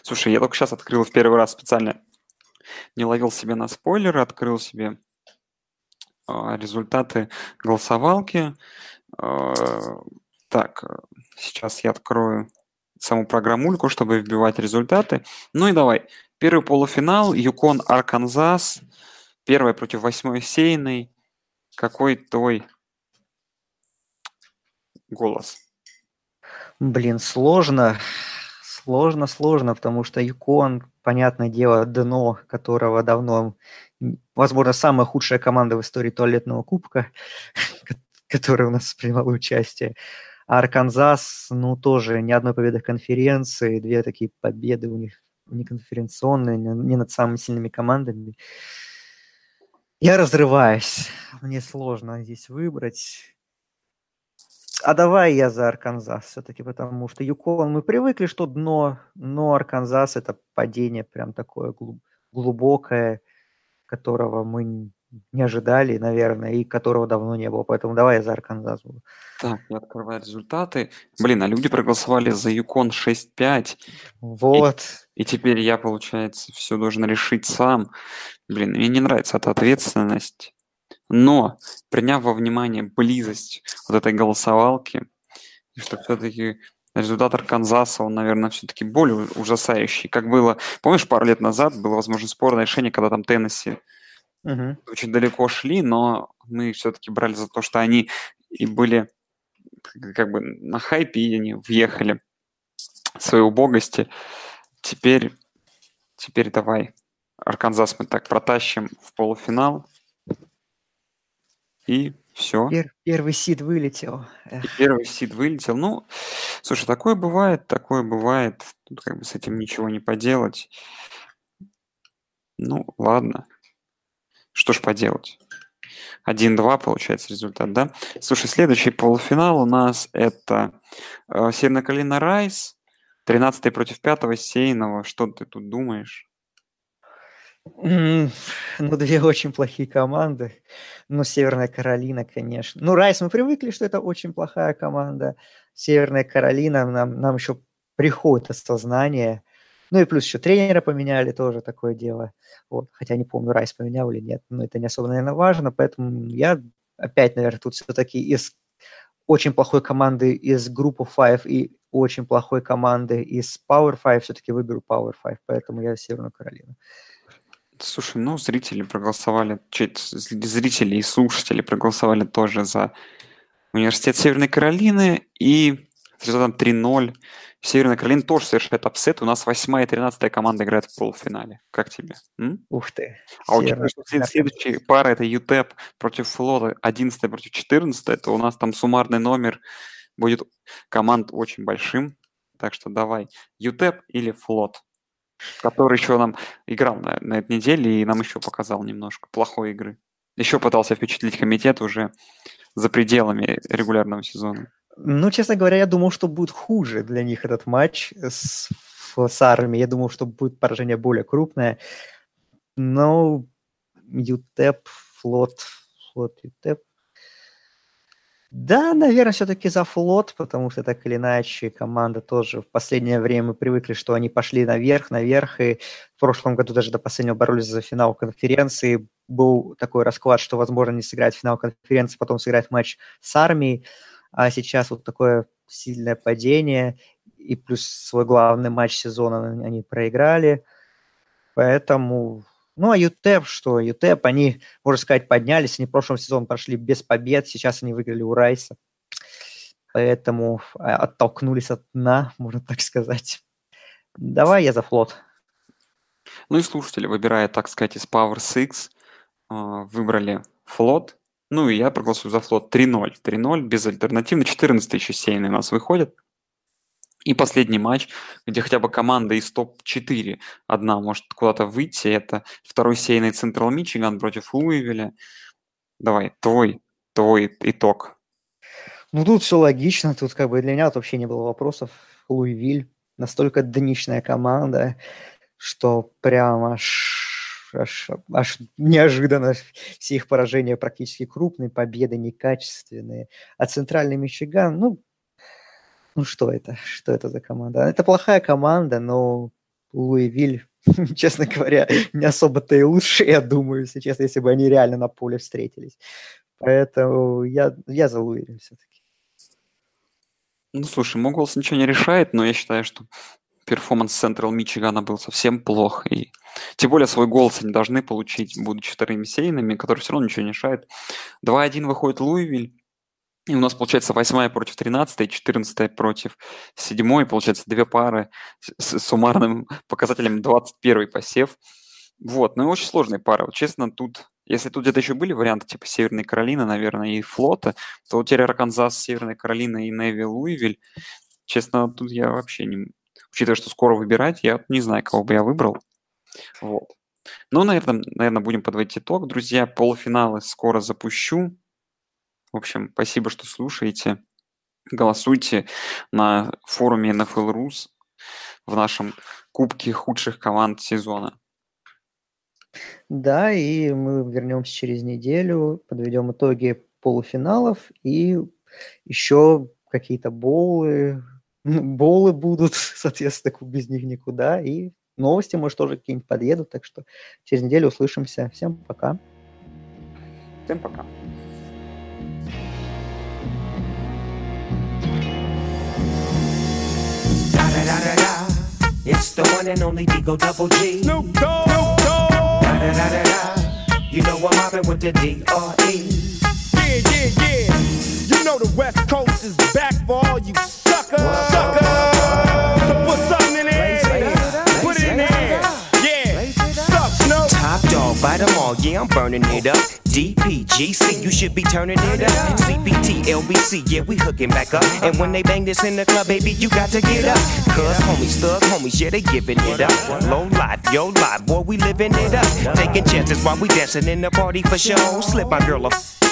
Слушай, я только сейчас открыл в первый раз специально, не ловил себе на спойлеры, открыл себе э, результаты голосовалки. Э, так, сейчас я открою саму программульку, чтобы вбивать результаты. Ну и давай. Первый полуфинал, Юкон Арканзас, первая против восьмой сейной. Какой твой голос? Блин, сложно. Сложно, сложно, потому что Юкон, понятное дело, дно, которого давно, возможно, самая худшая команда в истории туалетного кубка, которая у нас принимала участие. А Арканзас, ну, тоже ни одной победы конференции, две такие победы у них не конференционные, не над самыми сильными командами. Я разрываюсь. Мне сложно здесь выбрать. А давай я за Арканзас все-таки, потому что Юкон мы привыкли, что дно, но Арканзас это падение прям такое глубокое, которого мы не ожидали, наверное, и которого давно не было. Поэтому давай я за Арканзас буду. Так, я открываю результаты. Блин, а люди проголосовали за Юкон 6-5. Вот. И, и теперь я, получается, все должен решить сам. Блин, мне не нравится эта ответственность. Но, приняв во внимание близость вот этой голосовалки, что все-таки результат Арканзаса, он, наверное, все-таки более ужасающий. Как было, помнишь, пару лет назад было, возможно, спорное решение, когда там Теннесси угу. очень далеко шли, но мы все-таки брали за то, что они и были как бы на хайпе, и они въехали в своей убогости. Теперь, теперь давай Арканзас мы так протащим в полуфинал. И все. Пер- первый сид вылетел. И первый сид вылетел. Ну, слушай, такое бывает, такое бывает. Тут как бы с этим ничего не поделать. Ну, ладно. Что ж поделать. 1-2 получается результат, да? Слушай, следующий полуфинал у нас это э, Северная Калина Райс, 13 против 5 Сейного. Что ты тут думаешь? Ну, две очень плохие команды. Ну, Северная Каролина, конечно. Ну, Райс, мы привыкли, что это очень плохая команда. Северная Каролина, нам, нам еще приходит осознание. Ну и плюс еще тренера поменяли, тоже такое дело. Вот. Хотя не помню, Райс поменял или нет, но это не особо, наверное, важно. Поэтому я опять, наверное, тут все-таки из очень плохой команды из Group of Five и очень плохой команды из Power Five, все-таки выберу Power Five, поэтому я Северную Каролину. Слушай, ну, зрители проголосовали, чуть зрители и слушатели проголосовали тоже за Университет Северной Каролины, и с результатом 3-0 Северная Каролина тоже совершает upset. У нас восьмая и тринадцатая команда играет в полуфинале. Как тебе? М? Ух ты. А учитывая, что следующая пара это ЮТЭП против Флота, 11 против 14, то у нас там суммарный номер будет команд очень большим. Так что давай, ЮТЭП или Флот, который еще нам играл на, на этой неделе и нам еще показал немножко плохой игры. Еще пытался впечатлить комитет уже за пределами регулярного сезона. Ну, честно говоря, я думал, что будет хуже для них этот матч с, с армией. Я думал, что будет поражение более крупное. Но ЮТЭП, флот, флот ЮТЭП. Да, наверное, все-таки за флот, потому что так или иначе команда тоже в последнее время привыкли, что они пошли наверх, наверх, и в прошлом году даже до последнего боролись за финал конференции. Был такой расклад, что, возможно, не сыграть финал конференции, потом сыграть матч с армией. А сейчас вот такое сильное падение, и плюс свой главный матч сезона они проиграли, поэтому... Ну, а ЮТЭП, что? ЮТЭП, они, можно сказать, поднялись, они в прошлом сезоне прошли без побед, сейчас они выиграли у Райса, поэтому а, оттолкнулись от дна, можно так сказать. Давай я за флот. Ну и слушатели, выбирая, так сказать, из Power Six, а, выбрали флот, ну и я проголосую за флот 3-0. 3-0 безальтернативно. 14 еще сейны у нас выходят. И последний матч, где хотя бы команда из топ-4 одна может куда-то выйти, это второй сейный Централ Мичиган против Луивиля. Давай, твой, твой итог. Ну, тут все логично. Тут как бы для меня вообще не было вопросов. Луивиль настолько днищная команда, что прямо аж аж, аж неожиданно все их поражения практически крупные, победы некачественные. А центральный Мичиган, ну, ну что это? Что это за команда? Это плохая команда, но Луивиль, честно говоря, не особо-то и лучше, я думаю, если честно, если бы они реально на поле встретились. Поэтому я, я за Луивиль все-таки. Ну, слушай, мой голос ничего не решает, но я считаю, что перформанс Централ Мичигана был совсем плох. И тем более свой голос они должны получить, будучи вторыми сейнами, которые все равно ничего не решает. 2-1 выходит Луивиль. И у нас получается 8 против 13, 14 против 7, получается две пары с суммарным показателем 21 посев. Вот, ну и очень сложная пара. Вот, честно, тут, если тут где-то еще были варианты типа Северной Каролины, наверное, и флота, то вот теперь Арканзас, Северная Каролина и Неви Луивиль, честно, тут я вообще не, учитывая, что скоро выбирать, я не знаю, кого бы я выбрал. Вот. Ну, наверное, наверное, будем подводить итог. Друзья, полуфиналы скоро запущу. В общем, спасибо, что слушаете. Голосуйте на форуме NFL Rus в нашем кубке худших команд сезона. Да, и мы вернемся через неделю, подведем итоги полуфиналов и еще какие-то боулы, Болы будут, соответственно, без них никуда. И новости, может, тоже какие-нибудь подъедут. Так что через неделю услышимся. Всем пока. Всем пока. It's the one and only Digo Double G. Snoop Dogg. Snoop Dogg. Da, da, da, da, da. You know I'm mobbing with the D.R.E. Yeah, yeah, yeah. You know the West Coast is back for all you suckers. Suckers. Top dog, bite them all. Yeah, I'm burning it up. DPGC, you should be turning it up. CPT, LBC, yeah, we hooking back up. And when they bang this in the club, baby, you got to get up. Cuz homies, thug homies, yeah, they giving it up. Low life, yo life, boy, we living it up. Taking chances while we dancing in the party for show. Slip my girl a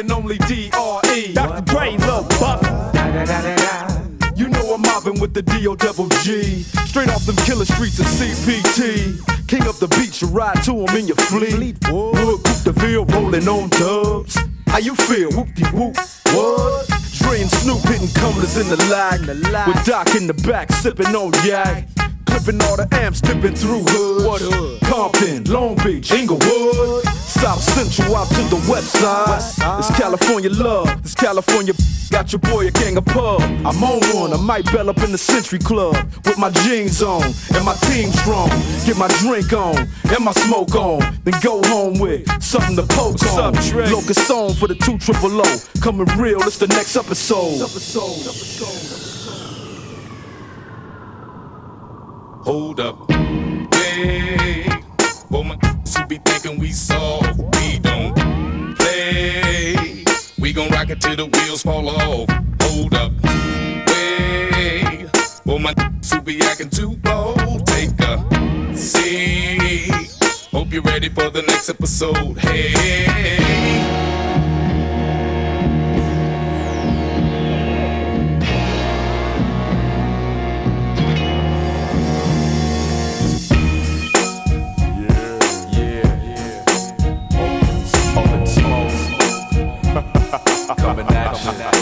and only D.R.E. Dr. Dre, Lil Buff. You know I'm mobbing with the D.O. Double G. Straight off them killer streets of CPT. King up the beach, you ride to him in your fleet. Look, Coupe the feel rolling on dubs. How you feel? Whoop de whoop. What? Dre and Snoop hitting cumblers in the lag. With Doc in the back sipping on yak. Clipping all the amps, dipping through hoods. What hood? Compton, Long Beach, Inglewood. South Central out to the west side. It's California love. This California got your boy a gang of pub. I'm on one. I might bell up in the Century Club with my jeans on and my team strong. Get my drink on and my smoke on. Then go home with something to poke What's on. Up, Trey? Locust song for the two triple O. Coming real. It's the next episode. episode. episode. Hold up. Wait. For my who be thinking we soft, we don't play. We gon' rock it till the wheels fall off. Hold up. Wait. For my who be acting too bold, take a seat. Hope you're ready for the next episode. Hey. shit.